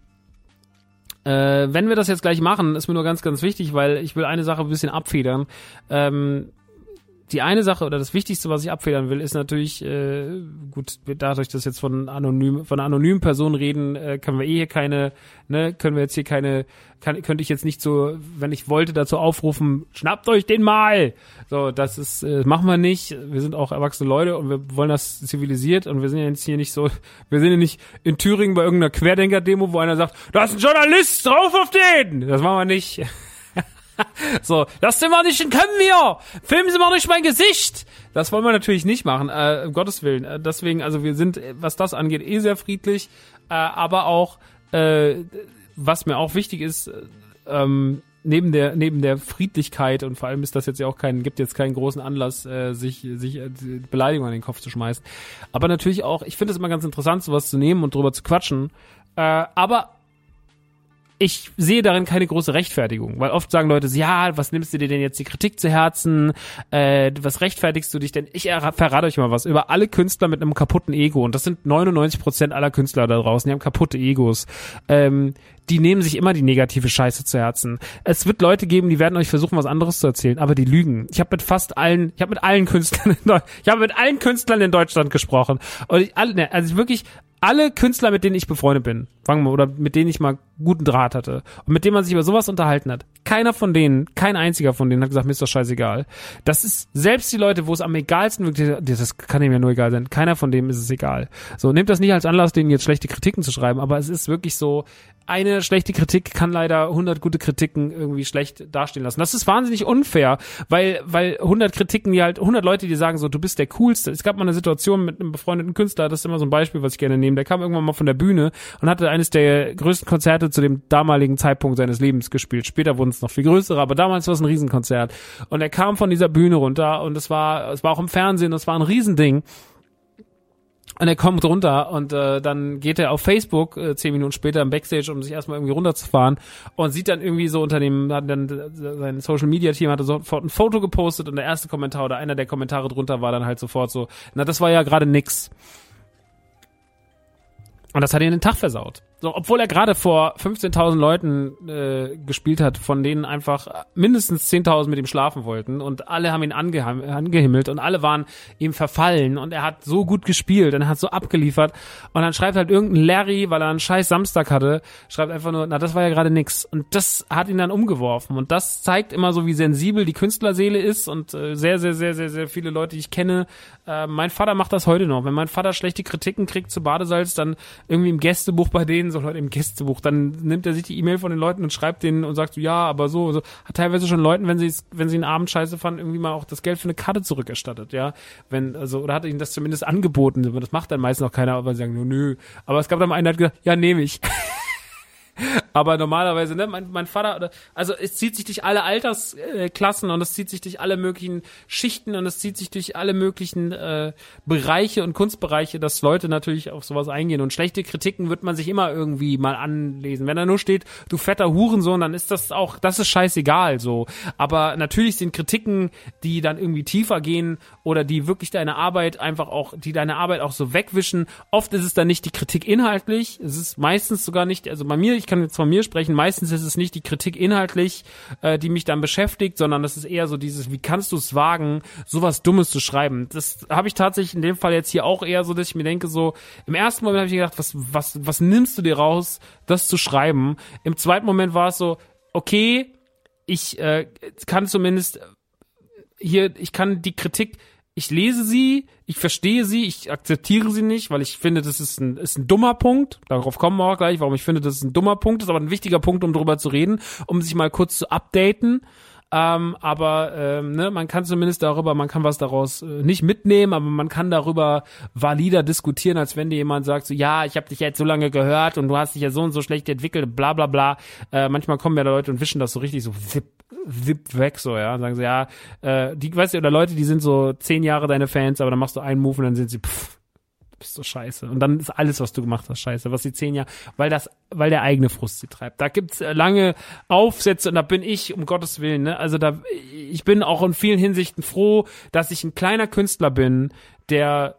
äh, wenn wir das jetzt gleich machen, ist mir nur ganz, ganz wichtig, weil ich will eine Sache ein bisschen abfedern. Ähm, die eine Sache oder das Wichtigste, was ich abfedern will, ist natürlich, äh, gut, dadurch, dass jetzt von anonym, von anonymen Personen reden, äh, können wir eh hier keine, ne, können wir jetzt hier keine, kann, könnte ich jetzt nicht so, wenn ich wollte, dazu aufrufen, schnappt euch den mal. So, das ist, äh, machen wir nicht. Wir sind auch erwachsene Leute und wir wollen das zivilisiert und wir sind jetzt hier nicht so, wir sind ja nicht in Thüringen bei irgendeiner Querdenker-Demo, wo einer sagt, da ist ein Journalist drauf auf den. Das machen wir nicht. so, das sind wir nicht, können wir. Filmen Sie mal durch mein Gesicht. Das wollen wir natürlich nicht machen, äh, um Gottes Willen. Äh, deswegen, also wir sind, was das angeht, eh sehr friedlich, äh, aber auch, äh, was mir auch wichtig ist, äh, ähm, neben der neben der Friedlichkeit und vor allem ist das jetzt ja auch kein gibt jetzt keinen großen Anlass äh, sich sich äh, Beleidigung an den Kopf zu schmeißen aber natürlich auch ich finde es immer ganz interessant sowas zu nehmen und drüber zu quatschen äh, aber ich sehe darin keine große Rechtfertigung, weil oft sagen Leute, ja, was nimmst du dir denn jetzt die Kritik zu Herzen? Äh, was rechtfertigst du dich denn? Ich verrate euch mal was über alle Künstler mit einem kaputten Ego und das sind 99 Prozent aller Künstler da draußen, die haben kaputte Egos. Ähm, die nehmen sich immer die negative Scheiße zu Herzen. Es wird Leute geben, die werden euch versuchen, was anderes zu erzählen, aber die lügen. Ich habe mit fast allen, ich habe mit allen Künstlern, in ich habe mit allen Künstlern in Deutschland gesprochen und ich, alle, ne, also wirklich alle Künstler, mit denen ich befreundet bin, fangen wir, oder mit denen ich mal guten Draht hatte und mit denen man sich über sowas unterhalten hat, keiner von denen, kein einziger von denen hat gesagt, mir ist doch scheißegal. Das ist selbst die Leute, wo es am egalsten wirklich, das kann ihm ja nur egal sein, keiner von denen ist es egal. So, nehmt das nicht als Anlass, denen jetzt schlechte Kritiken zu schreiben, aber es ist wirklich so, eine schlechte Kritik kann leider 100 gute Kritiken irgendwie schlecht dastehen lassen. Das ist wahnsinnig unfair, weil weil 100 Kritiken, die halt 100 Leute, die sagen so, du bist der coolste. Es gab mal eine Situation mit einem befreundeten Künstler, das ist immer so ein Beispiel, was ich gerne nehme. Der kam irgendwann mal von der Bühne und hatte eines der größten Konzerte zu dem damaligen Zeitpunkt seines Lebens gespielt. Später wurden es noch viel größere, aber damals war es ein Riesenkonzert. Und er kam von dieser Bühne runter und es war es war auch im Fernsehen, es war ein Riesending. Und er kommt runter und äh, dann geht er auf Facebook äh, zehn Minuten später im Backstage, um sich erstmal irgendwie runterzufahren und sieht dann irgendwie so unter dem, hat dann sein Social Media Team hatte sofort ein Foto gepostet und der erste Kommentar oder einer der Kommentare drunter war dann halt sofort so, na das war ja gerade nix. Und das hat ihn den Tag versaut. So, obwohl er gerade vor 15.000 Leuten äh, gespielt hat, von denen einfach mindestens 10.000 mit ihm schlafen wollten und alle haben ihn ange angehimmelt und alle waren ihm verfallen und er hat so gut gespielt und er hat so abgeliefert und dann schreibt halt irgendein Larry, weil er einen scheiß Samstag hatte, schreibt einfach nur, na das war ja gerade nix und das hat ihn dann umgeworfen und das zeigt immer so, wie sensibel die Künstlerseele ist und äh, sehr, sehr, sehr, sehr, sehr viele Leute, die ich kenne, äh, mein Vater macht das heute noch. Wenn mein Vater schlechte Kritiken kriegt zu Badesalz, dann irgendwie im Gästebuch bei denen so Leute im Gästebuch, dann nimmt er sich die E-Mail von den Leuten und schreibt denen und sagt so, ja, aber so, so. Hat teilweise schon Leuten, wenn sie wenn sie einen Abend scheiße fanden, irgendwie mal auch das Geld für eine Karte zurückerstattet, ja. Wenn, also, oder hat ihnen das zumindest angeboten. Das macht dann meistens auch keiner, aber sie sagen nö. Aber es gab dann einen, der hat gesagt, ja, nehme ich. Aber normalerweise, ne, mein, mein Vater, also es zieht sich durch alle Altersklassen und es zieht sich durch alle möglichen Schichten und es zieht sich durch alle möglichen äh, Bereiche und Kunstbereiche, dass Leute natürlich auf sowas eingehen. Und schlechte Kritiken wird man sich immer irgendwie mal anlesen. Wenn da nur steht, du fetter Hurensohn, dann ist das auch, das ist scheißegal so. Aber natürlich sind Kritiken, die dann irgendwie tiefer gehen oder die wirklich deine Arbeit einfach auch, die deine Arbeit auch so wegwischen. Oft ist es dann nicht die Kritik inhaltlich, es ist meistens sogar nicht, also bei mir, ich kann jetzt von mir sprechen, meistens ist es nicht die Kritik inhaltlich, äh, die mich dann beschäftigt, sondern das ist eher so dieses, wie kannst du es wagen, sowas Dummes zu schreiben. Das habe ich tatsächlich in dem Fall jetzt hier auch eher so, dass ich mir denke, so, im ersten Moment habe ich gedacht, was, was, was nimmst du dir raus, das zu schreiben? Im zweiten Moment war es so, okay, ich äh, kann zumindest hier, ich kann die Kritik ich lese sie, ich verstehe sie, ich akzeptiere sie nicht, weil ich finde, das ist ein, ist ein dummer Punkt. Darauf kommen wir auch gleich, warum ich finde, das ist ein dummer Punkt, das ist aber ein wichtiger Punkt, um darüber zu reden, um sich mal kurz zu updaten. Ähm, aber ähm, ne, man kann zumindest darüber, man kann was daraus äh, nicht mitnehmen, aber man kann darüber valider diskutieren, als wenn dir jemand sagt, so ja, ich habe dich jetzt so lange gehört und du hast dich ja so und so schlecht entwickelt, bla bla bla. Äh, manchmal kommen ja Leute und wischen das so richtig so zip, zip weg, so, ja, und sagen so, ja, äh, die, weißt du, oder Leute, die sind so zehn Jahre deine Fans, aber dann machst du einen Move und dann sind sie, pff, bist so scheiße. Und dann ist alles, was du gemacht hast, scheiße. Was die zehn Jahre, weil das, weil der eigene Frust sie treibt. Da gibt's äh, lange Aufsätze und da bin ich, um Gottes Willen, ne, also da, ich bin auch in vielen Hinsichten froh, dass ich ein kleiner Künstler bin, der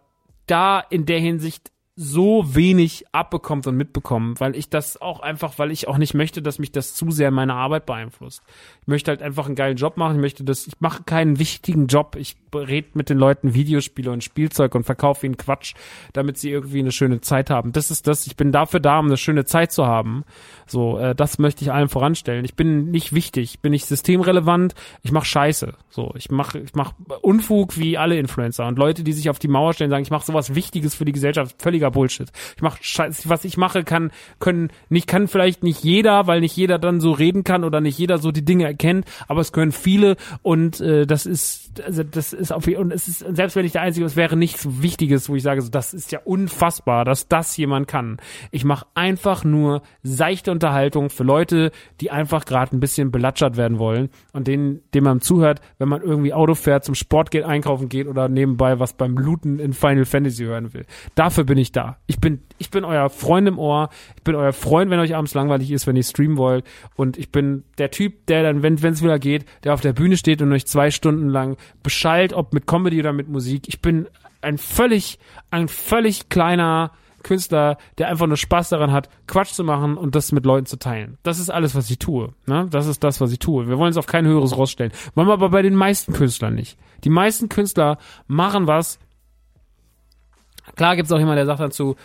da in der Hinsicht so wenig abbekommt und mitbekommt, weil ich das auch einfach, weil ich auch nicht möchte, dass mich das zu sehr in meine Arbeit beeinflusst. Ich möchte halt einfach einen geilen Job machen. Ich möchte das, ich mache keinen wichtigen Job. Ich rede mit den Leuten Videospiele und Spielzeug und verkaufe ihnen Quatsch, damit sie irgendwie eine schöne Zeit haben. Das ist das. Ich bin dafür da, um eine schöne Zeit zu haben. So, äh, das möchte ich allen voranstellen. Ich bin nicht wichtig, ich bin nicht systemrelevant. Ich mache Scheiße. So, ich mache, ich mache Unfug wie alle Influencer und Leute, die sich auf die Mauer stellen, sagen, ich mache sowas Wichtiges für die Gesellschaft. Völliger Bullshit. Ich mache was ich mache, kann können nicht kann vielleicht nicht jeder, weil nicht jeder dann so reden kann oder nicht jeder so die Dinge erkennt, aber es können viele und äh, das ist also das ist auf und es ist selbst wenn ich der einzige, es wäre nichts Wichtiges, wo ich sage, so das ist ja unfassbar, dass das jemand kann. Ich mache einfach nur seichte Unterhaltung für Leute, die einfach gerade ein bisschen belatschert werden wollen und denen, dem man zuhört, wenn man irgendwie Auto fährt, zum Sport geht, einkaufen geht oder nebenbei was beim Looten in Final Fantasy hören will. Dafür bin ich da. Ich bin, ich bin euer Freund im Ohr. Ich bin euer Freund, wenn euch abends langweilig ist, wenn ihr streamen wollt. Und ich bin der Typ, der dann, wenn es wieder geht, der auf der Bühne steht und euch zwei Stunden lang beschallt, ob mit Comedy oder mit Musik. Ich bin ein völlig, ein völlig kleiner Künstler, der einfach nur Spaß daran hat, Quatsch zu machen und das mit Leuten zu teilen. Das ist alles, was ich tue. Ne? Das ist das, was ich tue. Wir wollen es auf kein höheres rausstellen. Wollen wir aber bei den meisten Künstlern nicht. Die meisten Künstler machen was, Klar gibt's auch jemand, der sagt dann zu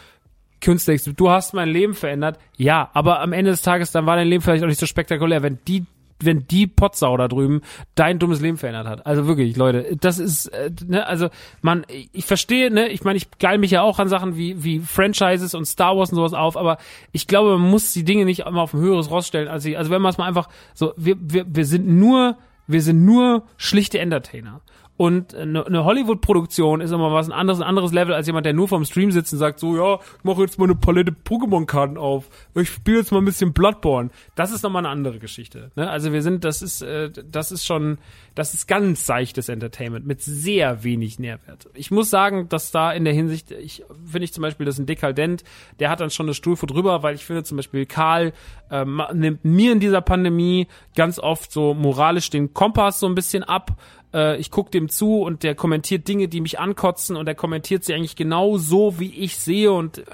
Künstler, du hast mein Leben verändert. Ja, aber am Ende des Tages, dann war dein Leben vielleicht auch nicht so spektakulär, wenn die wenn die Potsau da drüben dein dummes Leben verändert hat. Also wirklich, Leute, das ist, äh, ne, also man, ich verstehe, ne, ich meine, ich geil mich ja auch an Sachen wie, wie Franchises und Star Wars und sowas auf, aber ich glaube, man muss die Dinge nicht immer auf ein höheres rausstellen. Also, also wenn man es mal einfach so, wir, wir, wir sind nur, wir sind nur schlichte Entertainer. Und eine, eine Hollywood-Produktion ist immer was ein anderes, ein anderes Level als jemand, der nur vorm Stream sitzt und sagt so, ja, ich mache jetzt mal eine Palette Pokémon-Karten auf. Ich spiele jetzt mal ein bisschen Bloodborne. Das ist nochmal eine andere Geschichte. Ne? Also wir sind, das ist, äh, das ist schon, das ist ganz seichtes Entertainment mit sehr wenig Nährwert. Ich muss sagen, dass da in der Hinsicht, ich finde ich zum Beispiel, das ist ein Dekadent, der hat dann schon eine Stufe drüber, weil ich finde zum Beispiel Karl äh, nimmt mir in dieser Pandemie ganz oft so moralisch den Kompass so ein bisschen ab äh, ich gucke dem zu und der kommentiert Dinge, die mich ankotzen und er kommentiert sie eigentlich genau so, wie ich sehe und äh,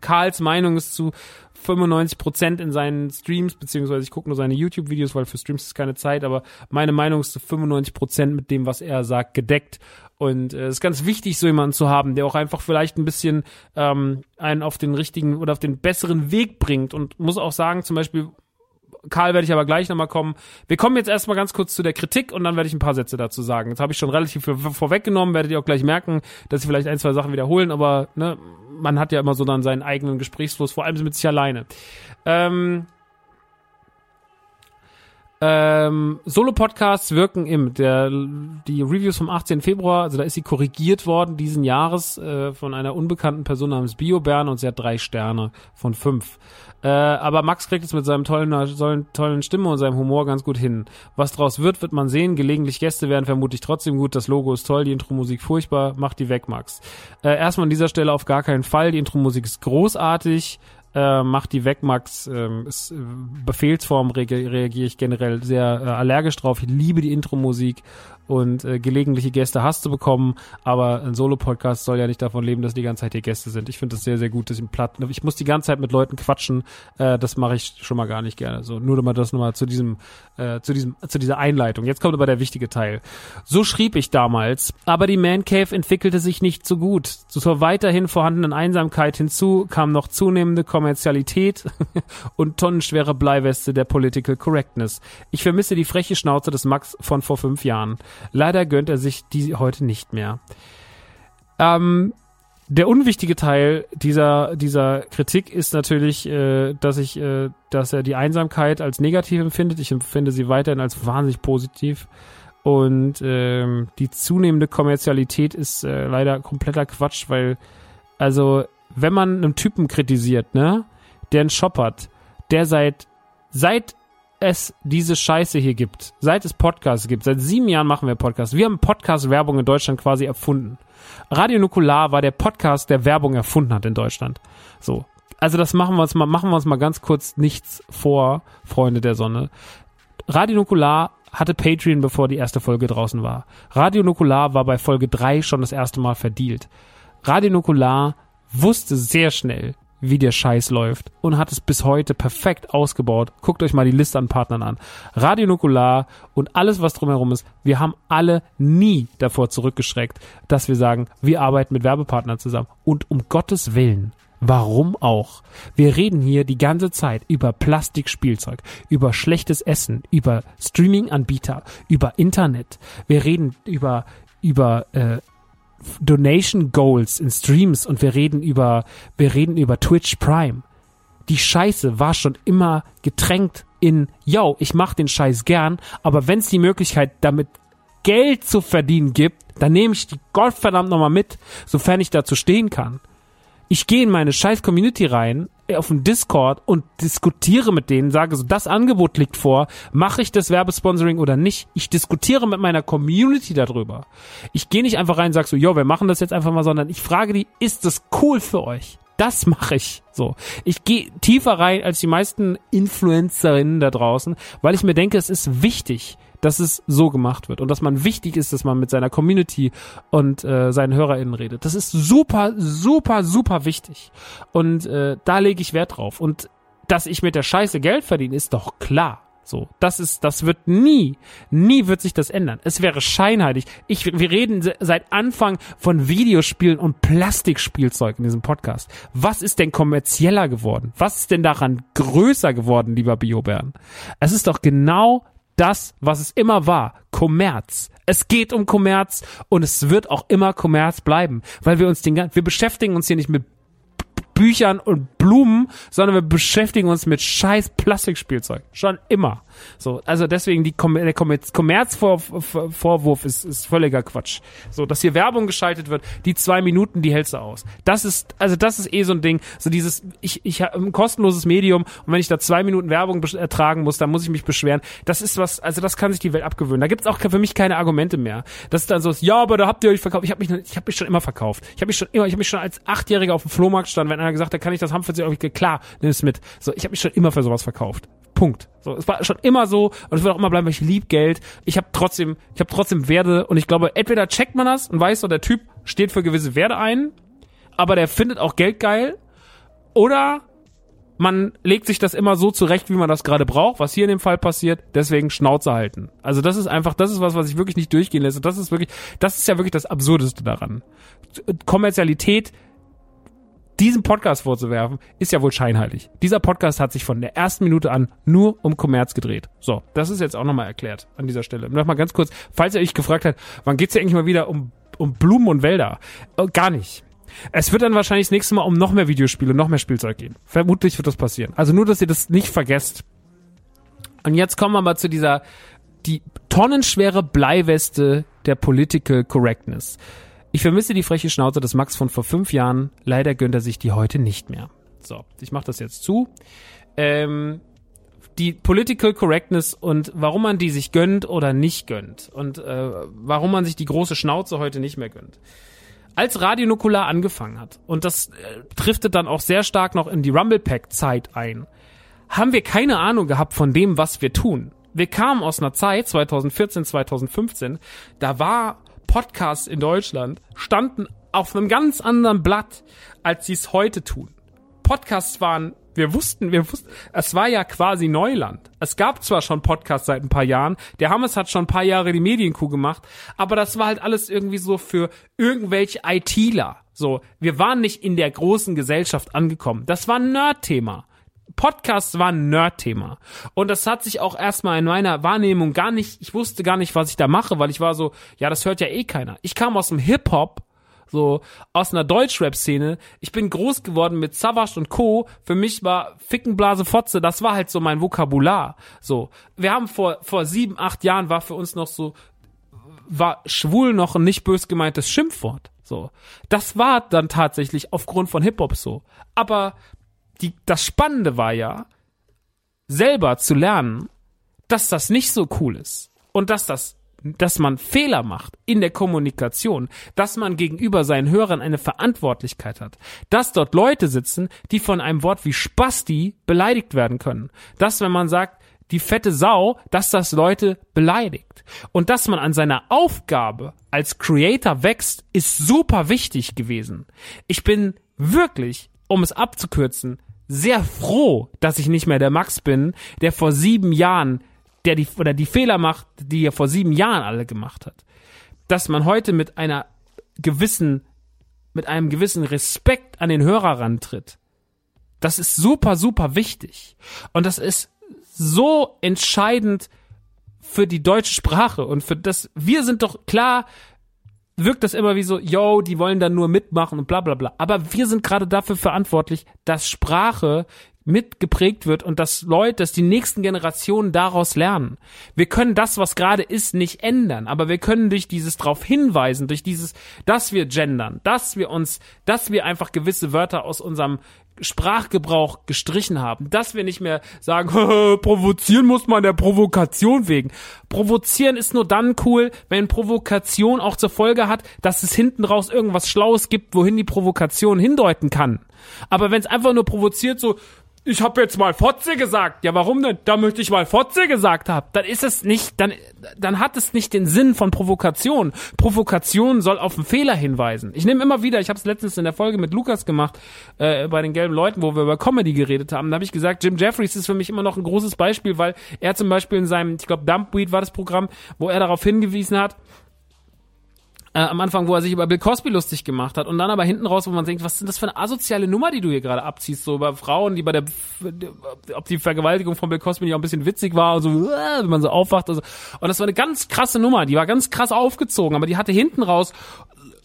Karls Meinung ist zu 95 Prozent in seinen Streams, beziehungsweise ich gucke nur seine YouTube-Videos, weil für Streams ist keine Zeit, aber meine Meinung ist zu 95 Prozent mit dem, was er sagt, gedeckt. Und äh, es ist ganz wichtig, so jemanden zu haben, der auch einfach vielleicht ein bisschen ähm, einen auf den richtigen oder auf den besseren Weg bringt. Und muss auch sagen, zum Beispiel, Karl werde ich aber gleich nochmal kommen. Wir kommen jetzt erstmal ganz kurz zu der Kritik und dann werde ich ein paar Sätze dazu sagen. Jetzt habe ich schon relativ viel vorweggenommen, werdet ihr auch gleich merken, dass ich vielleicht ein, zwei Sachen wiederholen, aber ne, man hat ja immer so dann seinen eigenen Gesprächsfluss, vor allem mit sich alleine. Ähm, ähm, Solo-Podcasts wirken im, der, die Reviews vom 18. Februar, also da ist sie korrigiert worden diesen Jahres äh, von einer unbekannten Person namens BioBern und sie hat drei Sterne von fünf. Äh, aber Max kriegt es mit seinem tollen, tollen Stimme und seinem Humor ganz gut hin. Was draus wird, wird man sehen. Gelegentlich Gäste werden vermutlich trotzdem gut. Das Logo ist toll, die Intro-Musik furchtbar. Macht die weg, Max. Äh, erstmal an dieser Stelle auf gar keinen Fall. Die Intro-Musik ist großartig äh, mach die weg, Max. Ähm, ist, äh, Befehlsform re reagiere ich generell sehr äh, allergisch drauf. Ich liebe die Intro-Musik und äh, gelegentliche Gäste hast du bekommen, aber ein Solo-Podcast soll ja nicht davon leben, dass die ganze Zeit hier Gäste sind. Ich finde das sehr, sehr gut, dass ich platt. Ich muss die ganze Zeit mit Leuten quatschen, äh, das mache ich schon mal gar nicht gerne. So, nur mal das nochmal zu diesem, äh, zu diesem, zu dieser Einleitung. Jetzt kommt aber der wichtige Teil. So schrieb ich damals, aber die Man Cave entwickelte sich nicht so gut. Zur weiterhin vorhandenen Einsamkeit hinzu kam noch zunehmende Kommerzialität und tonnenschwere Bleiweste der Political Correctness. Ich vermisse die freche Schnauze des Max von vor fünf Jahren. Leider gönnt er sich die heute nicht mehr. Ähm, der unwichtige Teil dieser dieser Kritik ist natürlich, äh, dass ich, äh, dass er die Einsamkeit als negativ empfindet. Ich empfinde sie weiterhin als wahnsinnig positiv. Und ähm, die zunehmende Kommerzialität ist äh, leider kompletter Quatsch, weil also wenn man einen Typen kritisiert, ne, der einen Shop hat, der seit seit es diese Scheiße hier gibt, seit es Podcasts gibt, seit sieben Jahren machen wir Podcasts. Wir haben Podcast-Werbung in Deutschland quasi erfunden. Radio Nukular war der Podcast, der Werbung erfunden hat in Deutschland. So. Also das machen wir uns mal, machen wir uns mal ganz kurz nichts vor, Freunde der Sonne. Radio Nukular hatte Patreon, bevor die erste Folge draußen war. Radio Nukular war bei Folge drei schon das erste Mal verdealt. Radio Nukular wusste sehr schnell, wie der Scheiß läuft und hat es bis heute perfekt ausgebaut. Guckt euch mal die Liste an Partnern an. Radio Nukular und alles, was drumherum ist. Wir haben alle nie davor zurückgeschreckt, dass wir sagen, wir arbeiten mit Werbepartnern zusammen. Und um Gottes Willen, Warum auch? Wir reden hier die ganze Zeit über Plastikspielzeug, über schlechtes Essen, über Streaming-Anbieter, über Internet. Wir reden über über äh, Donation Goals in Streams und wir reden über, wir reden über Twitch Prime. Die Scheiße war schon immer getränkt in, yo, ich mach den Scheiß gern, aber wenn es die Möglichkeit damit Geld zu verdienen gibt, dann nehme ich die Gottverdammt nochmal mit, sofern ich dazu stehen kann. Ich gehe in meine scheiß Community rein, auf dem Discord und diskutiere mit denen, sage so, das Angebot liegt vor, mache ich das Werbesponsoring oder nicht? Ich diskutiere mit meiner Community darüber. Ich gehe nicht einfach rein und sage so, yo, wir machen das jetzt einfach mal, sondern ich frage die, ist das cool für euch? Das mache ich so. Ich gehe tiefer rein als die meisten Influencerinnen da draußen, weil ich mir denke, es ist wichtig, dass es so gemacht wird und dass man wichtig ist, dass man mit seiner Community und äh, seinen HörerInnen redet. Das ist super, super, super wichtig. Und äh, da lege ich Wert drauf. Und dass ich mit der Scheiße Geld verdiene, ist doch klar. So, das ist, das wird nie, nie wird sich das ändern. Es wäre scheinheilig. Ich, wir reden seit Anfang von Videospielen und Plastikspielzeug in diesem Podcast. Was ist denn kommerzieller geworden? Was ist denn daran größer geworden, lieber Biobären? Es ist doch genau das, was es immer war, Kommerz. Es geht um Kommerz und es wird auch immer Kommerz bleiben, weil wir uns den wir beschäftigen uns hier nicht mit Büchern und Blumen, sondern wir beschäftigen uns mit scheiß Plastikspielzeug. Schon immer. So, also deswegen die Kom der Kommerzvorwurf ist, ist völliger Quatsch. So, dass hier Werbung geschaltet wird, die zwei Minuten, die hältst du aus. Das ist, also das ist eh so ein Ding. So dieses, ich, ich habe ein kostenloses Medium und wenn ich da zwei Minuten Werbung ertragen muss, dann muss ich mich beschweren. Das ist was, also das kann sich die Welt abgewöhnen. Da gibt's auch für mich keine Argumente mehr. Das ist dann so, ja, aber da habt ihr euch verkauft. Ich habe mich, ich habe mich schon immer verkauft. Ich habe mich schon immer, ich habe mich schon als Achtjähriger auf dem Flohmarkt stand, wenn einer gesagt hat, kann ich das haben für Sie? Klar, nimm es mit. So, ich habe mich schon immer für sowas verkauft. Punkt. So, es war schon immer so und es wird auch immer bleiben, weil ich lieb Geld. Ich habe trotzdem, ich habe trotzdem Werte und ich glaube, entweder checkt man das und weiß so, der Typ steht für gewisse Werte ein, aber der findet auch Geld geil, oder man legt sich das immer so zurecht, wie man das gerade braucht, was hier in dem Fall passiert, deswegen Schnauze halten. Also das ist einfach, das ist was, was ich wirklich nicht durchgehen lässt. Das ist wirklich, das ist ja wirklich das Absurdeste daran. Kommerzialität diesem Podcast vorzuwerfen, ist ja wohl scheinheilig. Dieser Podcast hat sich von der ersten Minute an nur um Kommerz gedreht. So, das ist jetzt auch nochmal erklärt an dieser Stelle. Nochmal ganz kurz, falls ihr euch gefragt habt, wann geht's hier eigentlich mal wieder um, um Blumen und Wälder? Oh, gar nicht. Es wird dann wahrscheinlich das nächste Mal um noch mehr Videospiele, noch mehr Spielzeug gehen. Vermutlich wird das passieren. Also nur, dass ihr das nicht vergesst. Und jetzt kommen wir mal zu dieser, die tonnenschwere Bleiweste der Political Correctness. Ich vermisse die freche Schnauze des Max von vor fünf Jahren. Leider gönnt er sich die heute nicht mehr. So, ich mache das jetzt zu. Ähm, die Political Correctness und warum man die sich gönnt oder nicht gönnt und äh, warum man sich die große Schnauze heute nicht mehr gönnt. Als Radio Nukular angefangen hat, und das äh, driftet dann auch sehr stark noch in die Rumble Pack Zeit ein, haben wir keine Ahnung gehabt von dem, was wir tun. Wir kamen aus einer Zeit, 2014, 2015, da war Podcasts in Deutschland standen auf einem ganz anderen Blatt, als sie es heute tun. Podcasts waren, wir wussten, wir wussten, es war ja quasi Neuland. Es gab zwar schon Podcasts seit ein paar Jahren, der Hammes hat schon ein paar Jahre die Medienkuh gemacht, aber das war halt alles irgendwie so für irgendwelche ITler. So, wir waren nicht in der großen Gesellschaft angekommen. Das war ein Nerd-Thema. Podcasts war ein Nerd-Thema. Und das hat sich auch erstmal in meiner Wahrnehmung gar nicht, ich wusste gar nicht, was ich da mache, weil ich war so, ja, das hört ja eh keiner. Ich kam aus dem Hip-Hop, so aus einer Deutschrap-Szene. Ich bin groß geworden mit Savage und Co. Für mich war Fickenblase Fotze, das war halt so mein Vokabular. So, wir haben vor vor sieben, acht Jahren war für uns noch so war schwul noch ein nicht bös gemeintes Schimpfwort. So, das war dann tatsächlich aufgrund von Hip Hop so. Aber die, das Spannende war ja, selber zu lernen, dass das nicht so cool ist und dass das dass man Fehler macht in der Kommunikation, dass man gegenüber seinen Hörern eine Verantwortlichkeit hat, dass dort Leute sitzen, die von einem Wort wie Spasti beleidigt werden können, dass wenn man sagt, die fette Sau, dass das Leute beleidigt. Und dass man an seiner Aufgabe als Creator wächst, ist super wichtig gewesen. Ich bin wirklich, um es abzukürzen, sehr froh, dass ich nicht mehr der Max bin, der vor sieben Jahren, der die, oder die Fehler macht, die er vor sieben Jahren alle gemacht hat. Dass man heute mit einer gewissen, mit einem gewissen Respekt an den Hörer rantritt. Das ist super, super wichtig. Und das ist so entscheidend für die deutsche Sprache und für das, wir sind doch klar, wirkt das immer wie so, yo, die wollen dann nur mitmachen und bla bla bla. Aber wir sind gerade dafür verantwortlich, dass Sprache mitgeprägt wird und dass Leute, dass die nächsten Generationen daraus lernen. Wir können das, was gerade ist, nicht ändern, aber wir können durch dieses darauf hinweisen, durch dieses, dass wir gendern, dass wir uns, dass wir einfach gewisse Wörter aus unserem Sprachgebrauch gestrichen haben, dass wir nicht mehr sagen, provozieren muss man der Provokation wegen. Provozieren ist nur dann cool, wenn Provokation auch zur Folge hat, dass es hinten raus irgendwas Schlaues gibt, wohin die Provokation hindeuten kann. Aber wenn es einfach nur provoziert, so, ich habe jetzt mal Fotze gesagt. Ja, warum denn? Da möchte ich mal Fotze gesagt haben. Dann ist es nicht, dann, dann hat es nicht den Sinn von Provokation. Provokation soll auf einen Fehler hinweisen. Ich nehme immer wieder, ich habe es letztens in der Folge mit Lukas gemacht, äh, bei den gelben Leuten, wo wir über Comedy geredet haben. Da habe ich gesagt, Jim Jeffries ist für mich immer noch ein großes Beispiel, weil er zum Beispiel in seinem, ich glaube, Dumpweed war das Programm, wo er darauf hingewiesen hat, äh, am Anfang, wo er sich über Bill Cosby lustig gemacht hat und dann aber hinten raus, wo man denkt, was ist das für eine asoziale Nummer, die du hier gerade abziehst, so über Frauen, die bei der, ob die Vergewaltigung von Bill Cosby nicht auch ein bisschen witzig war und so, äh, wenn man so aufwacht und so. Und das war eine ganz krasse Nummer, die war ganz krass aufgezogen, aber die hatte hinten raus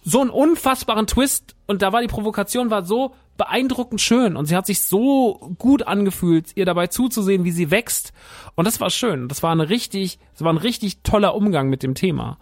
so einen unfassbaren Twist und da war die Provokation war so beeindruckend schön und sie hat sich so gut angefühlt, ihr dabei zuzusehen, wie sie wächst und das war schön. Das war eine richtig, das war ein richtig toller Umgang mit dem Thema.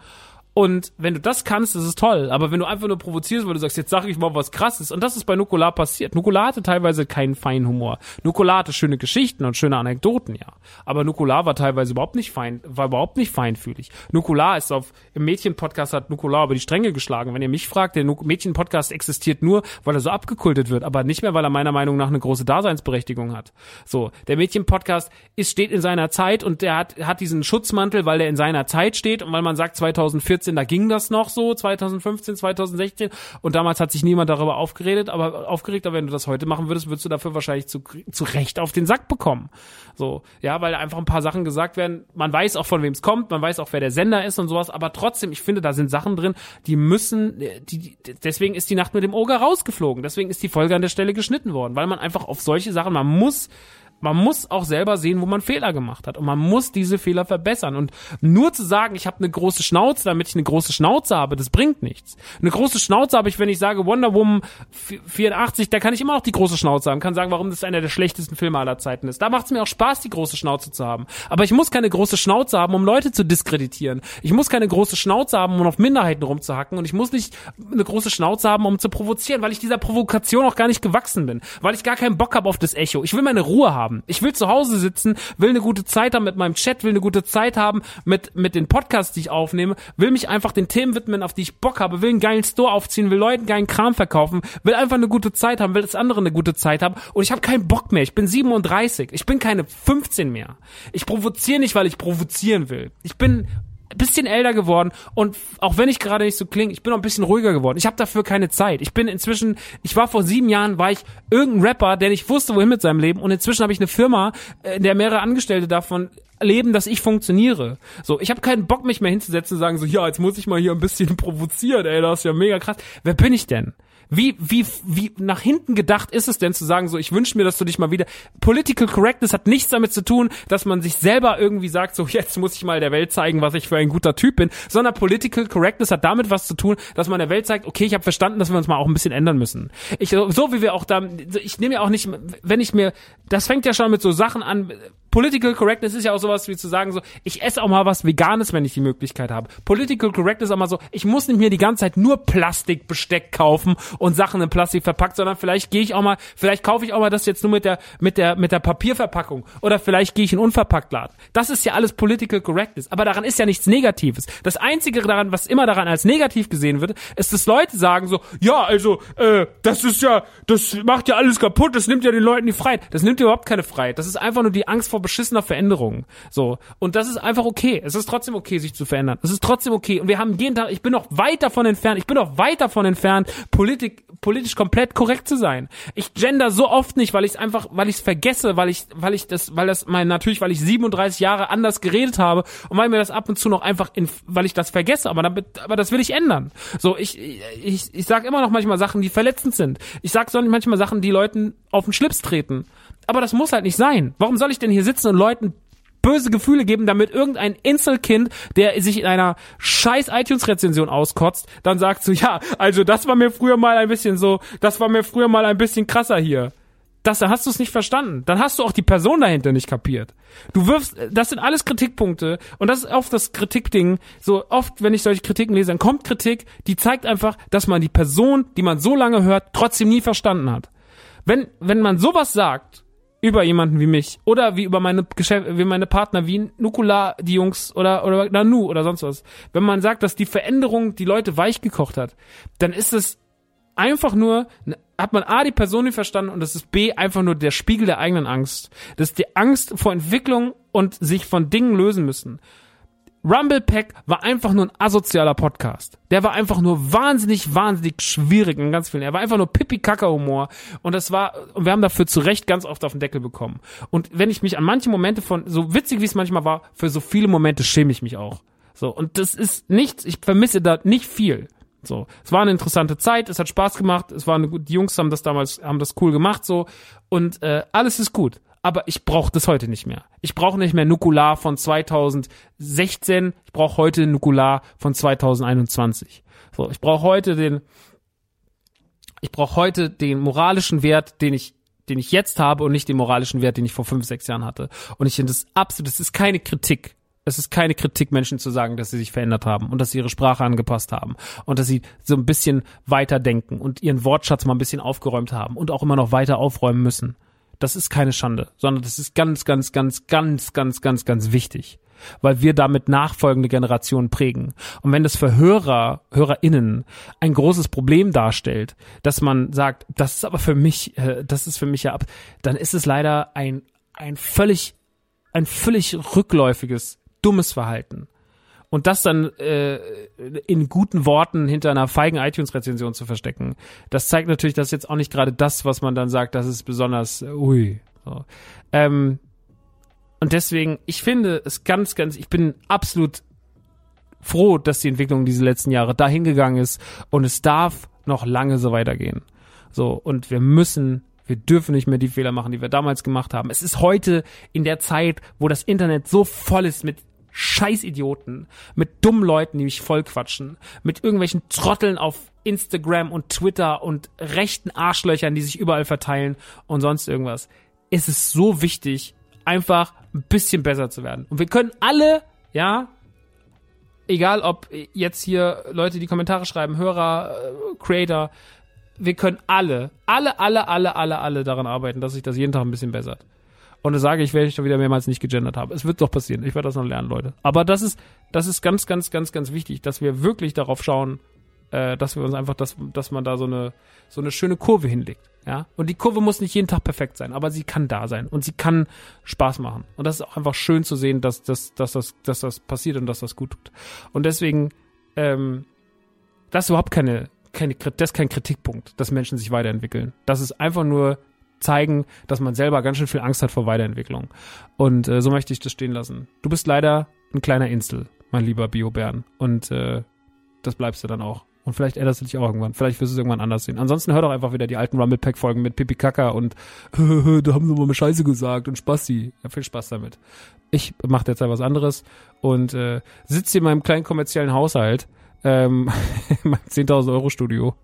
Und wenn du das kannst, ist toll. Aber wenn du einfach nur provozierst, weil du sagst, jetzt sag ich mal was krasses. Und das ist bei Nukular passiert. Nukular hatte teilweise keinen feinen Humor. Nukular hatte schöne Geschichten und schöne Anekdoten, ja. Aber Nukular war teilweise überhaupt nicht fein, war überhaupt nicht feinfühlig. Nukular ist auf, im Mädchenpodcast hat Nukular über die Stränge geschlagen. Wenn ihr mich fragt, der Mädchenpodcast existiert nur, weil er so abgekultet wird, aber nicht mehr, weil er meiner Meinung nach eine große Daseinsberechtigung hat. So. Der Mädchenpodcast ist, steht in seiner Zeit und der hat, hat diesen Schutzmantel, weil er in seiner Zeit steht und weil man sagt 2014 2014, da ging das noch so, 2015, 2016 und damals hat sich niemand darüber aufgeredet, aber aufgeregt, aber wenn du das heute machen würdest, würdest du dafür wahrscheinlich zu, zu Recht auf den Sack bekommen. So, ja, weil einfach ein paar Sachen gesagt werden, man weiß auch von wem es kommt, man weiß auch wer der Sender ist und sowas, aber trotzdem, ich finde, da sind Sachen drin, die müssen, die, deswegen ist die Nacht mit dem Oger rausgeflogen, deswegen ist die Folge an der Stelle geschnitten worden, weil man einfach auf solche Sachen, man muss man muss auch selber sehen, wo man Fehler gemacht hat und man muss diese Fehler verbessern und nur zu sagen, ich habe eine große Schnauze, damit ich eine große Schnauze habe, das bringt nichts. Eine große Schnauze habe ich, wenn ich sage Wonder Woman 84, da kann ich immer noch die große Schnauze haben, kann sagen, warum das einer der schlechtesten Filme aller Zeiten ist. Da macht es mir auch Spaß, die große Schnauze zu haben, aber ich muss keine große Schnauze haben, um Leute zu diskreditieren. Ich muss keine große Schnauze haben, um auf Minderheiten rumzuhacken und ich muss nicht eine große Schnauze haben, um zu provozieren, weil ich dieser Provokation auch gar nicht gewachsen bin, weil ich gar keinen Bock habe auf das Echo. Ich will meine Ruhe haben haben. Ich will zu Hause sitzen, will eine gute Zeit haben mit meinem Chat, will eine gute Zeit haben mit, mit den Podcasts, die ich aufnehme, will mich einfach den Themen widmen, auf die ich Bock habe, will einen geilen Store aufziehen, will Leuten geilen Kram verkaufen, will einfach eine gute Zeit haben, will das andere eine gute Zeit haben und ich habe keinen Bock mehr. Ich bin 37. Ich bin keine 15 mehr. Ich provoziere nicht, weil ich provozieren will. Ich bin bisschen älter geworden und auch wenn ich gerade nicht so klinge, ich bin auch ein bisschen ruhiger geworden. Ich habe dafür keine Zeit. Ich bin inzwischen, ich war vor sieben Jahren, war ich irgendein Rapper, der nicht wusste, wohin mit seinem Leben und inzwischen habe ich eine Firma, äh, in der mehrere Angestellte davon leben, dass ich funktioniere. So, ich habe keinen Bock, mich mehr hinzusetzen und sagen so, ja, jetzt muss ich mal hier ein bisschen provozieren, ey, das ist ja mega krass. Wer bin ich denn? Wie, wie, wie nach hinten gedacht ist es denn zu sagen, so, ich wünsche mir, dass du dich mal wieder. Political Correctness hat nichts damit zu tun, dass man sich selber irgendwie sagt, so, jetzt muss ich mal der Welt zeigen, was ich für ein guter Typ bin, sondern Political Correctness hat damit was zu tun, dass man der Welt zeigt, okay, ich habe verstanden, dass wir uns mal auch ein bisschen ändern müssen. Ich, so wie wir auch da, ich nehme ja auch nicht, wenn ich mir, das fängt ja schon mit so Sachen an, Political Correctness ist ja auch sowas wie zu sagen so, ich esse auch mal was Veganes, wenn ich die Möglichkeit habe. Political Correctness ist auch mal so, ich muss nicht mir die ganze Zeit nur Plastikbesteck kaufen und Sachen in Plastik verpackt, sondern vielleicht gehe ich auch mal, vielleicht kaufe ich auch mal das jetzt nur mit der mit der mit der Papierverpackung oder vielleicht gehe ich in Unverpacktladen. Das ist ja alles Political Correctness, aber daran ist ja nichts Negatives. Das einzige daran, was immer daran als negativ gesehen wird, ist, dass Leute sagen so, ja, also äh, das ist ja, das macht ja alles kaputt, das nimmt ja den Leuten die Freiheit. Das nimmt überhaupt keine Freiheit. Das ist einfach nur die Angst vor beschissener Veränderung. So. Und das ist einfach okay. Es ist trotzdem okay, sich zu verändern. Es ist trotzdem okay. Und wir haben jeden Tag, ich bin noch weit davon entfernt, ich bin noch weit davon entfernt, Political wichtig, politisch komplett korrekt zu sein. Ich gender so oft nicht, weil ich es einfach, weil ich es vergesse, weil ich, weil ich das, weil das mein natürlich, weil ich 37 Jahre anders geredet habe und weil mir das ab und zu noch einfach, in, weil ich das vergesse. Aber damit, aber das will ich ändern. So, ich, ich, ich sag immer noch manchmal Sachen, die verletzend sind. Ich sag manchmal Sachen, die Leuten auf den Schlips treten. Aber das muss halt nicht sein. Warum soll ich denn hier sitzen und Leuten böse Gefühle geben, damit irgendein Inselkind, der sich in einer scheiß iTunes-Rezension auskotzt, dann sagt so, ja, also das war mir früher mal ein bisschen so, das war mir früher mal ein bisschen krasser hier. Das, da hast du es nicht verstanden. Dann hast du auch die Person dahinter nicht kapiert. Du wirfst, das sind alles Kritikpunkte und das ist oft das Kritikding. So oft, wenn ich solche Kritiken lese, dann kommt Kritik, die zeigt einfach, dass man die Person, die man so lange hört, trotzdem nie verstanden hat. Wenn, wenn man sowas sagt, über jemanden wie mich oder wie über meine Geschäft wie meine Partner wie Nukula die Jungs oder oder Nanu oder sonst was. Wenn man sagt, dass die Veränderung die Leute weich gekocht hat, dann ist es einfach nur hat man A die Person nicht verstanden und das ist B einfach nur der Spiegel der eigenen Angst. Das ist die Angst vor Entwicklung und sich von Dingen lösen müssen. Rumble Pack war einfach nur ein asozialer Podcast. Der war einfach nur wahnsinnig, wahnsinnig schwierig in ganz vielen. Er war einfach nur Pipi-Kaka-Humor. Und das war, und wir haben dafür zu Recht ganz oft auf den Deckel bekommen. Und wenn ich mich an manche Momente von, so witzig wie es manchmal war, für so viele Momente schäme ich mich auch. So. Und das ist nichts, ich vermisse da nicht viel. So. Es war eine interessante Zeit, es hat Spaß gemacht, es war eine gute, die Jungs haben das damals, haben das cool gemacht, so. Und, äh, alles ist gut aber ich brauche das heute nicht mehr. Ich brauche nicht mehr Nukular von 2016, ich brauche heute Nukular von 2021. So, ich brauche heute den ich brauche heute den moralischen Wert, den ich den ich jetzt habe und nicht den moralischen Wert, den ich vor fünf, sechs Jahren hatte. Und ich finde das absolut, das ist keine Kritik. Es ist keine Kritik, Menschen zu sagen, dass sie sich verändert haben und dass sie ihre Sprache angepasst haben und dass sie so ein bisschen weiter denken und ihren Wortschatz mal ein bisschen aufgeräumt haben und auch immer noch weiter aufräumen müssen. Das ist keine Schande, sondern das ist ganz, ganz, ganz, ganz, ganz, ganz, ganz wichtig, weil wir damit nachfolgende Generationen prägen. Und wenn das für Hörer, HörerInnen ein großes Problem darstellt, dass man sagt, das ist aber für mich, äh, das ist für mich ja ab, dann ist es leider ein, ein völlig, ein völlig rückläufiges, dummes Verhalten und das dann äh, in guten Worten hinter einer feigen iTunes-Rezension zu verstecken, das zeigt natürlich, dass jetzt auch nicht gerade das, was man dann sagt, das ist besonders äh, ui. So. Ähm, und deswegen, ich finde es ganz, ganz, ich bin absolut froh, dass die Entwicklung diese letzten Jahre dahin gegangen ist und es darf noch lange so weitergehen. So, und wir müssen wir dürfen nicht mehr die Fehler machen, die wir damals gemacht haben. Es ist heute in der Zeit, wo das Internet so voll ist mit Scheißidioten, mit dummen Leuten, die mich vollquatschen, mit irgendwelchen Trotteln auf Instagram und Twitter und rechten Arschlöchern, die sich überall verteilen und sonst irgendwas. Es ist so wichtig, einfach ein bisschen besser zu werden. Und wir können alle, ja, egal ob jetzt hier Leute, die Kommentare schreiben, Hörer, äh, Creator, wir können alle, alle, alle, alle, alle, alle daran arbeiten, dass sich das jeden Tag ein bisschen bessert. Und das sage ich, weil ich schon wieder mehrmals nicht gegendert habe. Es wird doch passieren. Ich werde das noch lernen, Leute. Aber das ist, das ist ganz, ganz, ganz, ganz wichtig, dass wir wirklich darauf schauen, äh, dass wir uns einfach, dass, dass man da so eine, so eine schöne Kurve hinlegt. Ja. Und die Kurve muss nicht jeden Tag perfekt sein, aber sie kann da sein und sie kann Spaß machen. Und das ist auch einfach schön zu sehen, dass, dass, dass, das, dass das passiert und dass das gut tut. Und deswegen, ähm, das ist überhaupt keine, keine, das ist kein Kritikpunkt, dass Menschen sich weiterentwickeln. Das ist einfach nur zeigen, dass man selber ganz schön viel Angst hat vor Weiterentwicklung. Und äh, so möchte ich das stehen lassen. Du bist leider ein kleiner Insel, mein lieber Bio-Bären. Und äh, das bleibst du dann auch. Und vielleicht änderst du dich auch irgendwann. Vielleicht wirst du es irgendwann anders sehen. Ansonsten hör doch einfach wieder die alten Rumble Pack Folgen mit Pipi Kaka und da haben sie mal Scheiße gesagt und Spassi. Ja, viel Spaß damit. Ich mache derzeit was anderes und äh, sitze in meinem kleinen kommerziellen Haushalt, ähm, in meinem 10.000 Euro Studio,